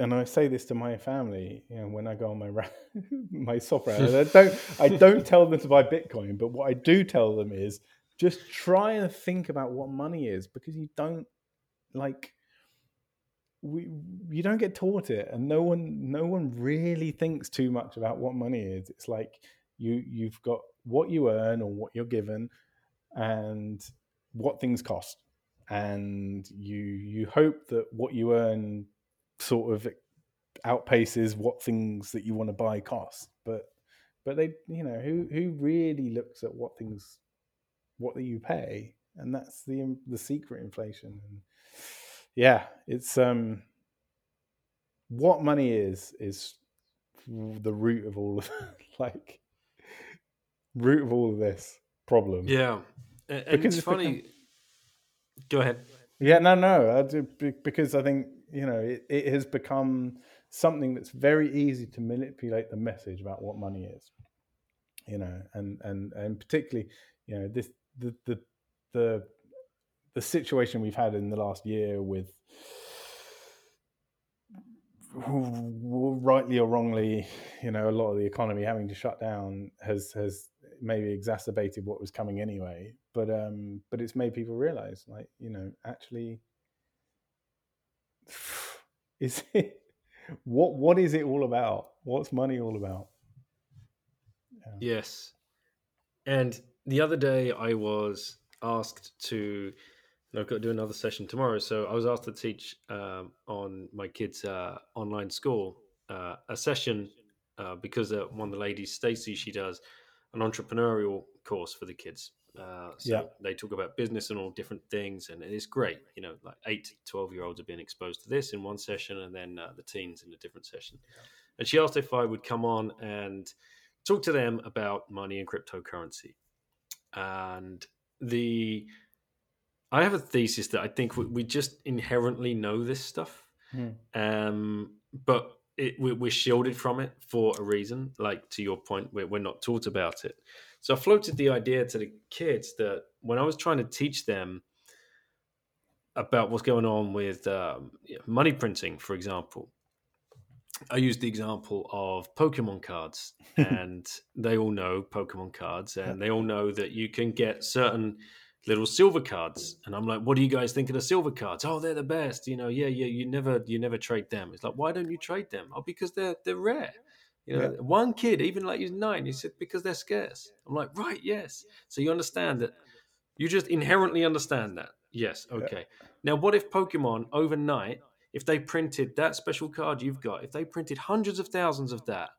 and I say this to my family, you know, when I go on my my software, I don't I don't tell them to buy Bitcoin, but what I do tell them is just try and think about what money is because you don't like we you don't get taught it and no one no one really thinks too much about what money is. It's like you you've got what you earn or what you're given and what things cost and you you hope that what you earn sort of outpaces what things that you want to buy cost but but they you know who who really looks at what things what that you pay and that's the the secret inflation and yeah it's um what money is is the root of all of like root of all of this problem Yeah, and, Because it's funny. Go ahead. Yeah, no, no. I do, because I think you know it, it has become something that's very easy to manipulate the message about what money is. You know, and and and particularly, you know, this the the the the situation we've had in the last year with rightly or wrongly, you know, a lot of the economy having to shut down has has maybe exacerbated what was coming anyway. But um, but it's made people realize, like, you know, actually, is it what what is it all about? What's money all about? Yes. And the other day I was asked to, I've got to do another session tomorrow. So I was asked to teach um, on my kids' uh, online school uh, a session uh, because uh, one of the ladies, Stacey, she does an entrepreneurial course for the kids. Uh, so Yeah. they talk about business and all different things, and it's great. You know, like eight to 12 year olds are being exposed to this in one session, and then uh, the teens in a different session. And she asked if I would come on and talk to them about money and cryptocurrency. And the I have a thesis that I think we, we just inherently know this stuff, Hmm. um, but it, we, we're shielded from it for a reason. Like to your point, we're, we're not taught about it. So I floated the idea to the kids that when I was trying to teach them about what's going on with um, money printing, for example, I used the example of Pokemon cards, and they all know Pokemon cards, and they all know that you can get certain little silver cards. And I'm like, what do you guys think of the silver cards? Oh, they're the best. You know, yeah, yeah. You never, you never trade them. It's like, why don't you trade them? Oh, because they're they're rare. You know, Yeah. one kid, even like he's nine, he said because they're scarce. I'm like, right, yes. So you understand that. You just inherently understand that. Yes, okay. Now, what if Pokemon overnight, if they printed that special card you've got, if they printed hundreds of thousands of that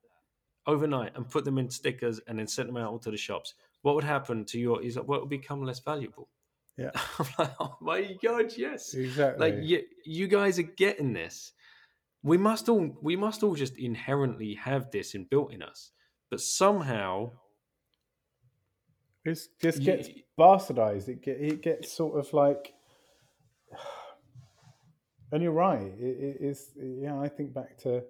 overnight and put them in stickers and then sent them out to the shops, what would happen to your? Is that what would become less valuable? Yeah. I'm like, oh my god, yes. Exactly. Like you, you guys are getting this. We must all, we must all just inherently have this inbuilt in us, but somehow, It just You- gets bastardized. It get it gets sort of like, and you're right. It, it is. Yeah, I think back to.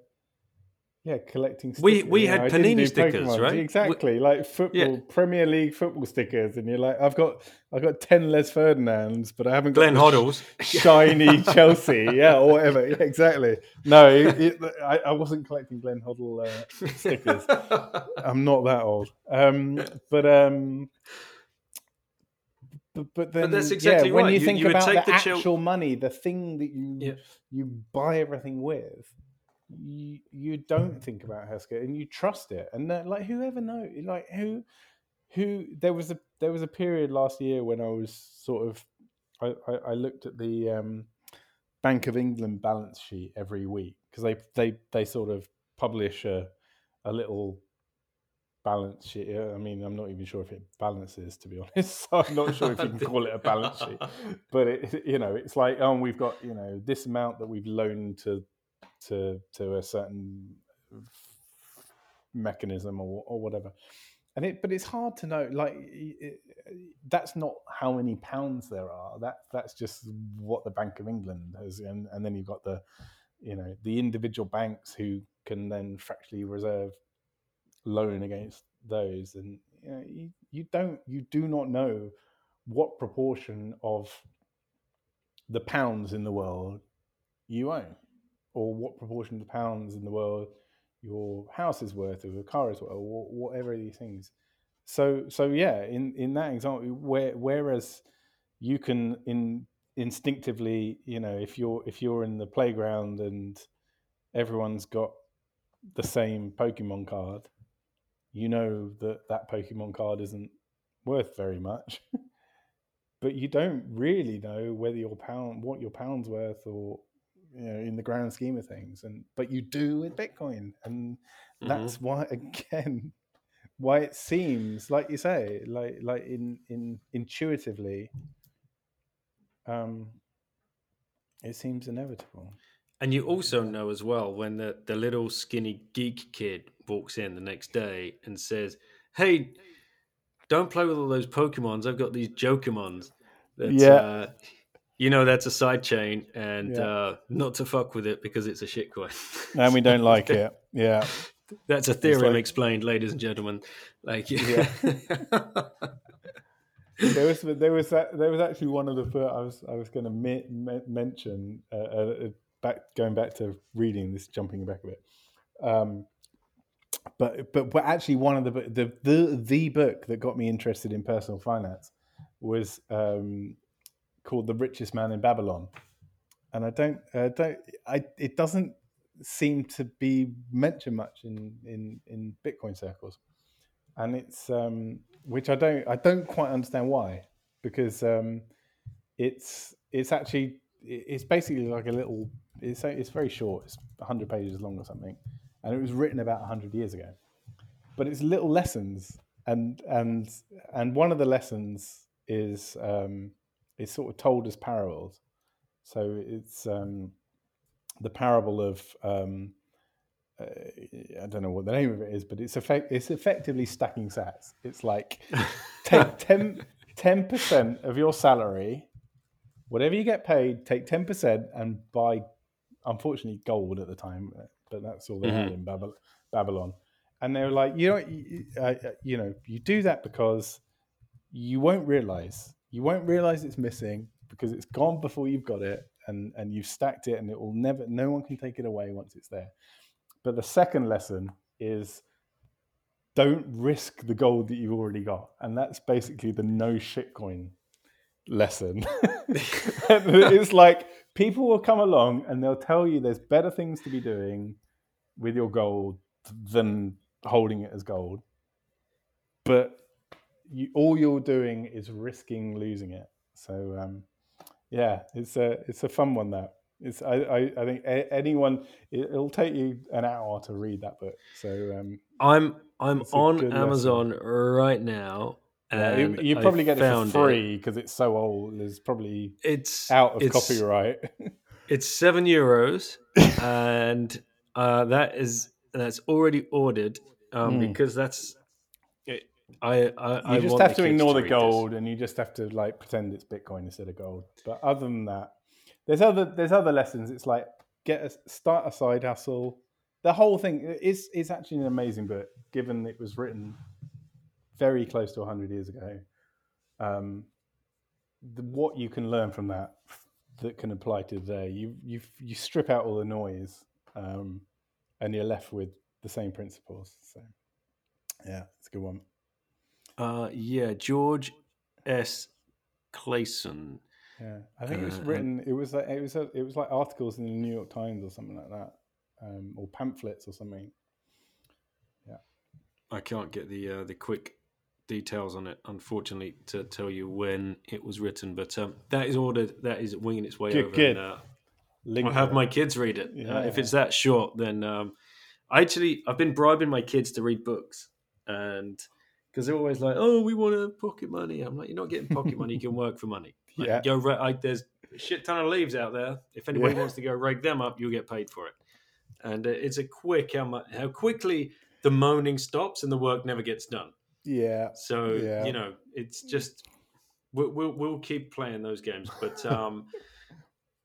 Yeah, collecting. We- stickers. we Yeah, had Panini stickers, Pokemon. right? We- Exactly, like football, Premier League football stickers, and you're like, I've got, I've got ten Les Ferdinands, but I haven't Glenn the Hoddles. shiny Chelsea, yeah, or whatever. Yeah, exactly. No, it, it, I, I wasn't collecting Glenn Hoddle uh, stickers. I'm not that old. Um, but um, but, but then that's exactly yeah, when you You- think you about take the, the chil- actual money, the thing that you Yeah. you buy everything with, you you don't think about Hesker and you trust it. And that, like whoever knows, like who who there was a there was a period last year when I was sort of I, I, I looked at the um, Bank of England balance sheet every week because they they they sort of publish a a little balance sheet. I mean, I'm not even sure if it balances to be honest. So I'm not sure if you can call it a balance sheet. But it you know, it's like oh, we've got you know this amount that we've loaned to to to a certain mechanism or or whatever. And it, but it's hard to know. Like, it, that's not how many pounds there are. That that's just what the Bank of England has, and, and then you've got the, you know, the individual banks who can then fractionally reserve loan against those, and you know, you, you don't, you do not know what proportion of the pounds in the world you own, or what proportion of the pounds in the world your house is worth, or your car is worth, or whatever these things. So, so yeah, in in that example, where whereas you can in instinctively, you know, if you're if you're in the playground and everyone's got the same Pokemon card, you know that that Pokemon card isn't worth very much. but you don't really know whether your pound what your pound's worth or you know in the grand scheme of things and but you do with bitcoin and Mhm. that's why again why it seems like you say like like in in intuitively um it seems inevitable And you also know as well when the, the little skinny geek kid walks in the next day and says, Hey, don't play with all those Pokemons. I've got these Jokemons. That's, Yeah. Uh, you know, that's a side chain and Yeah. uh, not to fuck with it because it's a shitcoin. and we don't like it yeah That's Ethereum like- explained, ladies and gentlemen. Like, Yeah. there was there was that, there was actually one of the fir- I was I was going to me- me- mention uh, uh, back going back to reading this jumping back a bit, um, but but but actually one of the the the the book that got me interested in personal finance was um, called The Richest Man in Babylon, and I don't uh, don't I it doesn't seem to be mentioned much in in in Bitcoin circles. And it's um, which I don't I don't quite understand why because um, it's it's actually it's basically like a little it's it's very short it's 100 pages long or something. And it was written about 100 years ago. But it's little lessons. And and and one of the lessons is um, is sort of told as parables. So it's um, the parable of um, uh, I don't know what the name of it is, but it's effect it's effectively stacking sats. It's like take 10 percent of your salary, whatever you get paid, take ten percent and buy. Unfortunately, gold at the time, but that's all they had Mhm. in Babylon. And they were like, you know, you, uh, you know, you do that because you won't realize you won't realize it's missing because it's gone before you've got it and and you've stacked it and it will never no one can take it away once it's there. But the second lesson is don't risk the gold that you've already got. And that's basically the no shitcoin lesson. It's like people will come along and they'll tell you there's better things to be doing with your gold than holding it as gold. But you, all you're doing is risking losing it. So um, yeah, it's a it's a fun one. That it's I I, I think a, anyone it, will take you an hour to read that book. So um, I'm I'm on Amazon right now. yeah, you, and you I probably get it for free because it's so old. It's probably It's out of it's, copyright. It's seven euros, and uh, that is that's already ordered um, Mm. because that's. I I, I you just want have to ignore the read this. gold and you just have to like pretend it's bitcoin instead of gold. But other than that there's other there's other lessons. It's like get a start a side hustle. The whole thing is is actually an amazing book given it was written very close to 100 years ago. Um the, what you can learn from that that can apply to today you you you strip out all the noise um and you're left with the same principles. So yeah it's a good one Uh, yeah, George S. Clason. Yeah, I think it was Uh, written. It was like it was a, it was like articles in the New York Times or something like that, um, or pamphlets or something. Yeah, I can't get the uh, the quick details on it, unfortunately, to tell you when it was written. But um, that is ordered. That is winging its way Good, over. good. And, uh, Link I'll have my kids read it. Uh, if Yeah. it's that short, then um, I actually I've been bribing my kids to read books, and because they're always like, "Oh, we want to pocket money." I'm like, "You're not getting pocket money. You can work for money." Like, Yeah. Go. I, there's a shit ton of leaves out there. If anybody Yeah. wants to go rake them up, you'll get paid for it. And uh, it's a quick how, mu- how quickly the moaning stops and the work never gets done. Yeah, So Yeah. you know, it's just we'll, we'll we'll keep playing those games. But um,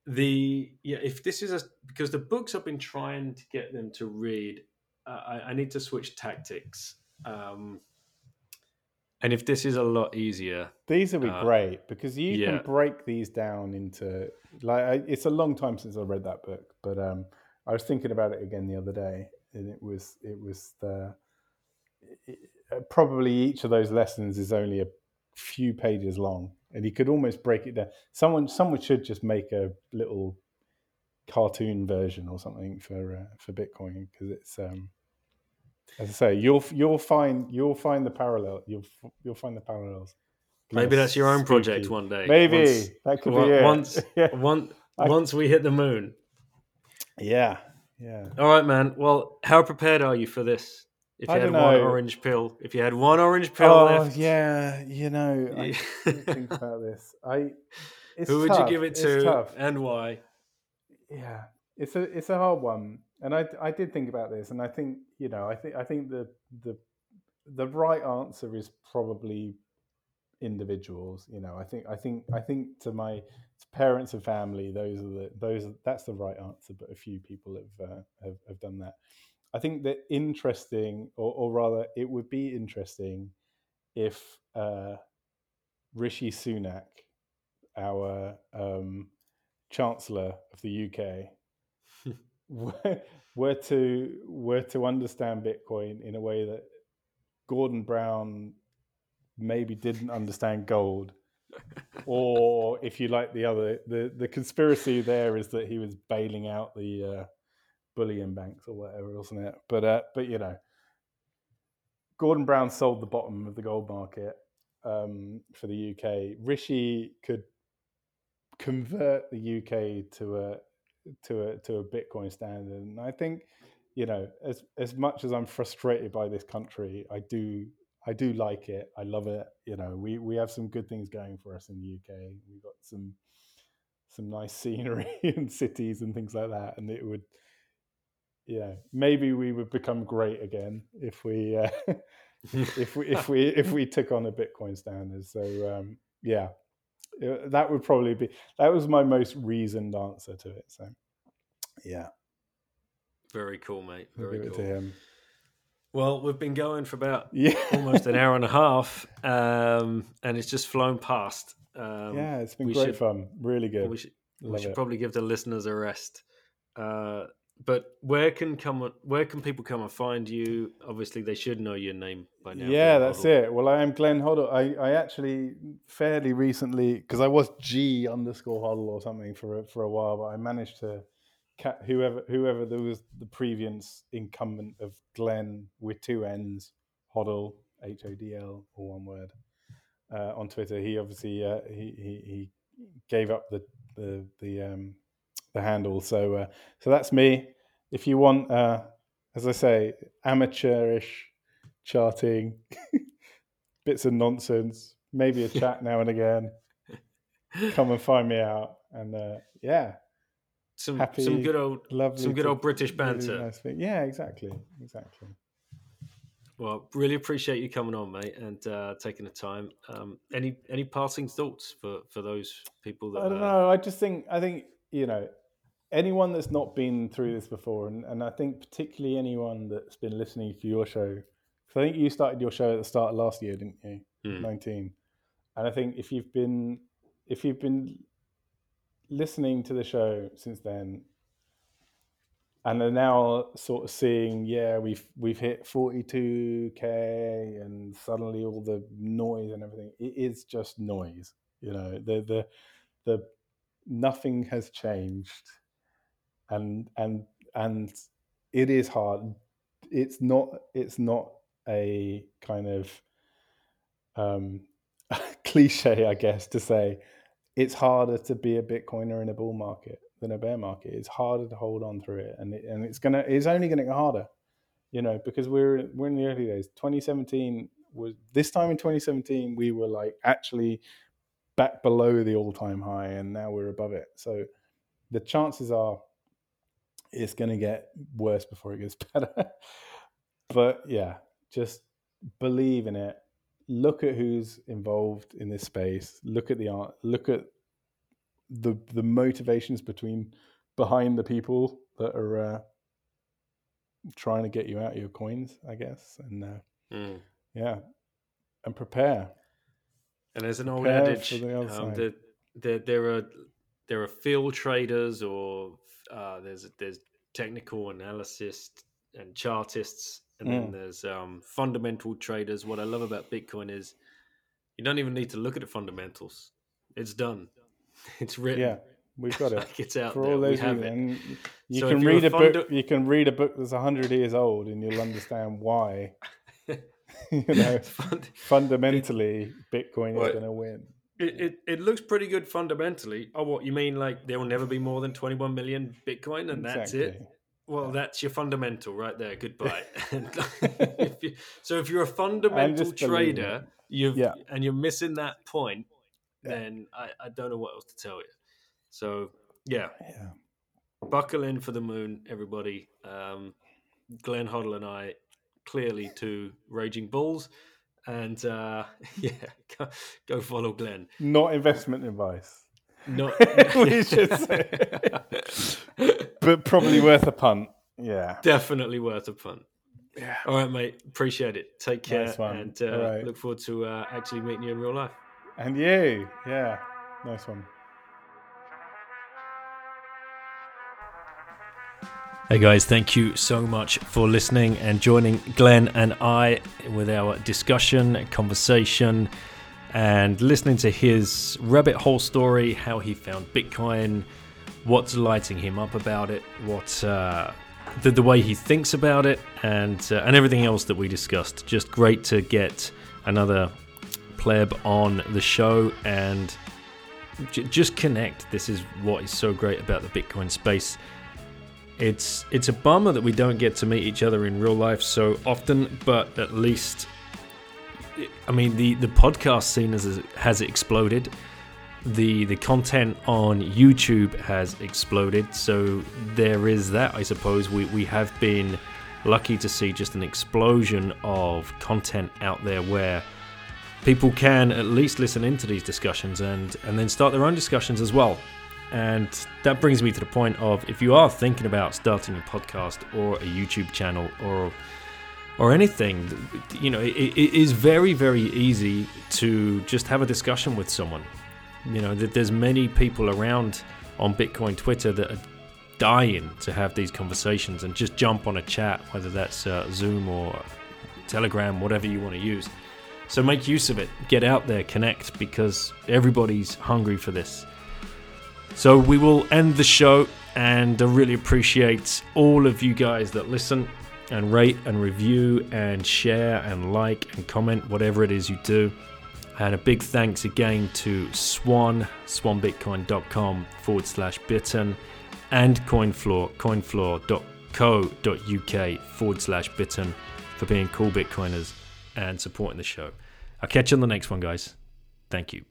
the yeah, if this is a because the books I've been trying to get them to read, uh, I, I need to switch tactics. Um, and if this is a lot easier, these would be Uh, great because you yeah. can break these down into like I, it's a long time since I read that book, but um, I was thinking about it again the other day, and it was it was the it, probably each of those lessons is only a few pages long, and you could almost break it down. Someone someone should just make a little cartoon version or something for uh, for Bitcoin because it's um, as I say, you'll you'll find you'll find the parallel you'll you'll find the parallels. maybe that's your own project one day. Maybe Once- that could be it. once- yeah. one, I- once we hit the moon. yeah, yeah. All right, man. Well, how prepared are you for this? If you I had one orange pill, if you had one orange pill Oh left, yeah, you know, I think about this. I it's who would tough. you give it to and why? yeah it's a it's a hard one and i i did think about this and i think you know i think i think the the the right answer is probably individuals you know. I think i think i think to my parents and family those are the those that's the right answer but a few people have uh, have, have done that. I think that interesting or, or rather it would be interesting if uh rishi sunak our um chancellor of the uk were, to were to understand Bitcoin in a way that Gordon Brown maybe didn't understand gold, or if you like the other the the conspiracy there is that he was bailing out the uh, bullion banks or whatever, wasn't it? But uh, but you know, Gordon Brown sold the bottom of the gold market um, for the UK. Rishi could convert the UK to a to a to a Bitcoin standard. And I think, you know, as as much as I'm frustrated by this country, I do I do like it. I love it. You know, we we have some good things going for us in the UK. We've got some some nice scenery and cities and things like that, and it would, yeah, maybe we would become great again if we uh, if we if we if we took on a Bitcoin standard. So um, yeah, that would probably be that was my most reasoned answer to it. So yeah, very cool, mate. Very cool. to him. Well, we've been going for about Yeah, almost an hour and a half, um, and it's just flown past. Um, yeah, it's been great should- fun. Really good. we should, we should probably give the listeners a rest. Uh, but where can come? Where can people come and find you? Obviously, they should know your name by now. Yeah, that's Hoddle. it. Well, I am Glenn Hoddle. I, I actually fairly recently because I was G underscore Hoddle or something for a, for a while, but I managed to cat whoever whoever there was the previous incumbent of Glenn with two N's Hoddle H O D L or one word uh, on Twitter. He obviously uh, he, he he gave up the the the um, the handle. So uh, so that's me. If you want, uh, as I say, amateurish charting, bits of nonsense, maybe a chat now and again. Come and find me out, and uh, yeah, some happy- some good old lovely. some good old British really banter. nice. Yeah, exactly, exactly. Well, really appreciate you coming on, mate, and uh, taking the time. Um, any any passing thoughts for for those people that I don't uh, know. I just think I think you know anyone that's not been through this before, and, and I think particularly anyone that's been listening to your show. Because I think you started your show at the start of last year, didn't you? Hmm. Nineteen. And I think if you've been if you've been listening to the show since then, and are now sort of seeing, yeah, we've we've hit forty two k, and suddenly all the noise and everything, it is just noise. You know, the the the nothing has changed, and and and it is hard. It's not. It's not a kind of um, cliche, I guess, to say it's harder to be a Bitcoiner in a bull market than a bear market. It's harder to hold on through it, and it, and it's gonna it's only gonna get harder, you know, because we're we're in the early days. 2017 was this time in 2017 we were like actually back below the all time high, and now we're above it. So the chances are it's going to get worse before it gets better. but yeah, just believe in it. Look at who's involved in this space. Look at the art. Look at the the motivations between behind the people that are uh, trying to get you out of your coins, I guess. And uh, mm. yeah, and prepare. And there's an old Prepare adage the um, side. that there, are there are field traders or uh, there's there's technical analysts and chartists, and then Mm. there's um, fundamental traders. What I love about Bitcoin is you don't even need to look at the fundamentals; it's done, it's written. Yeah, we've got it. like it's out for there. all we those have reasons. it. You So can read a book. You can read a book that's hundred years old, and you'll understand why. you know, Fund- fundamentally, Bitcoin is going to win. It, it it looks pretty good fundamentally. Oh, what you mean? Like there will never be more than twenty one million Bitcoin, and that's it. Well, that's your fundamental right there. Goodbye. if you, so if you're a fundamental just believe in trader, you've Yeah. and you're missing that point, Yeah. then I, I don't know what else to tell you. So yeah, Yeah. buckle in for the moon, everybody. Um, Glenn Hoddle and I clearly two raging bulls, and uh, yeah, go, go follow Glenn. Not investment advice, Not We should say. but probably worth a punt. Yeah. definitely worth a punt. Yeah. All right, mate. Appreciate it. Take care, Nice one. and uh, All right. look forward to uh, actually meeting you in real life. And you. Yeah. Nice one. Hey guys, thank you so much for listening and joining Glenn and I with our discussion, conversation, and listening to his rabbit hole story, how he found Bitcoin, what's lighting him up about it, what uh, the, the way he thinks about it, and uh, and everything else that we discussed. Just great to get another pleb on the show and j- just connect. This is what is so great about the Bitcoin space it's it's a bummer that we don't get to meet each other in real life so often but at least I mean, the the podcast scene has has exploded. The the content on YouTube has exploded. So there is that. I suppose we we have been lucky to see just an explosion of content out there where people can at least listen into these discussions and and then start their own discussions as well. And that brings me to the point of if you are thinking about starting a podcast or a YouTube channel or or anything, you know, it, it is very very easy to just have a discussion with someone. You know, that there's many people around on Bitcoin Twitter that are dying to have these conversations and just jump on a chat, whether that's uh, Zoom or Telegram, whatever you want to use. So make use of it. Get out there, connect, because everybody's hungry for this. So we will end the show, and I really appreciate all of you guys that listen and rate and review and share and like and comment, whatever it is you do. And a big thanks again to Swan, swanbitcoin.com forward slash bitten, and CoinFloor, coinfloor.co.uk forward slash bitten for being cool Bitcoiners and supporting the show. I'll catch you on the next one, guys. Thank you.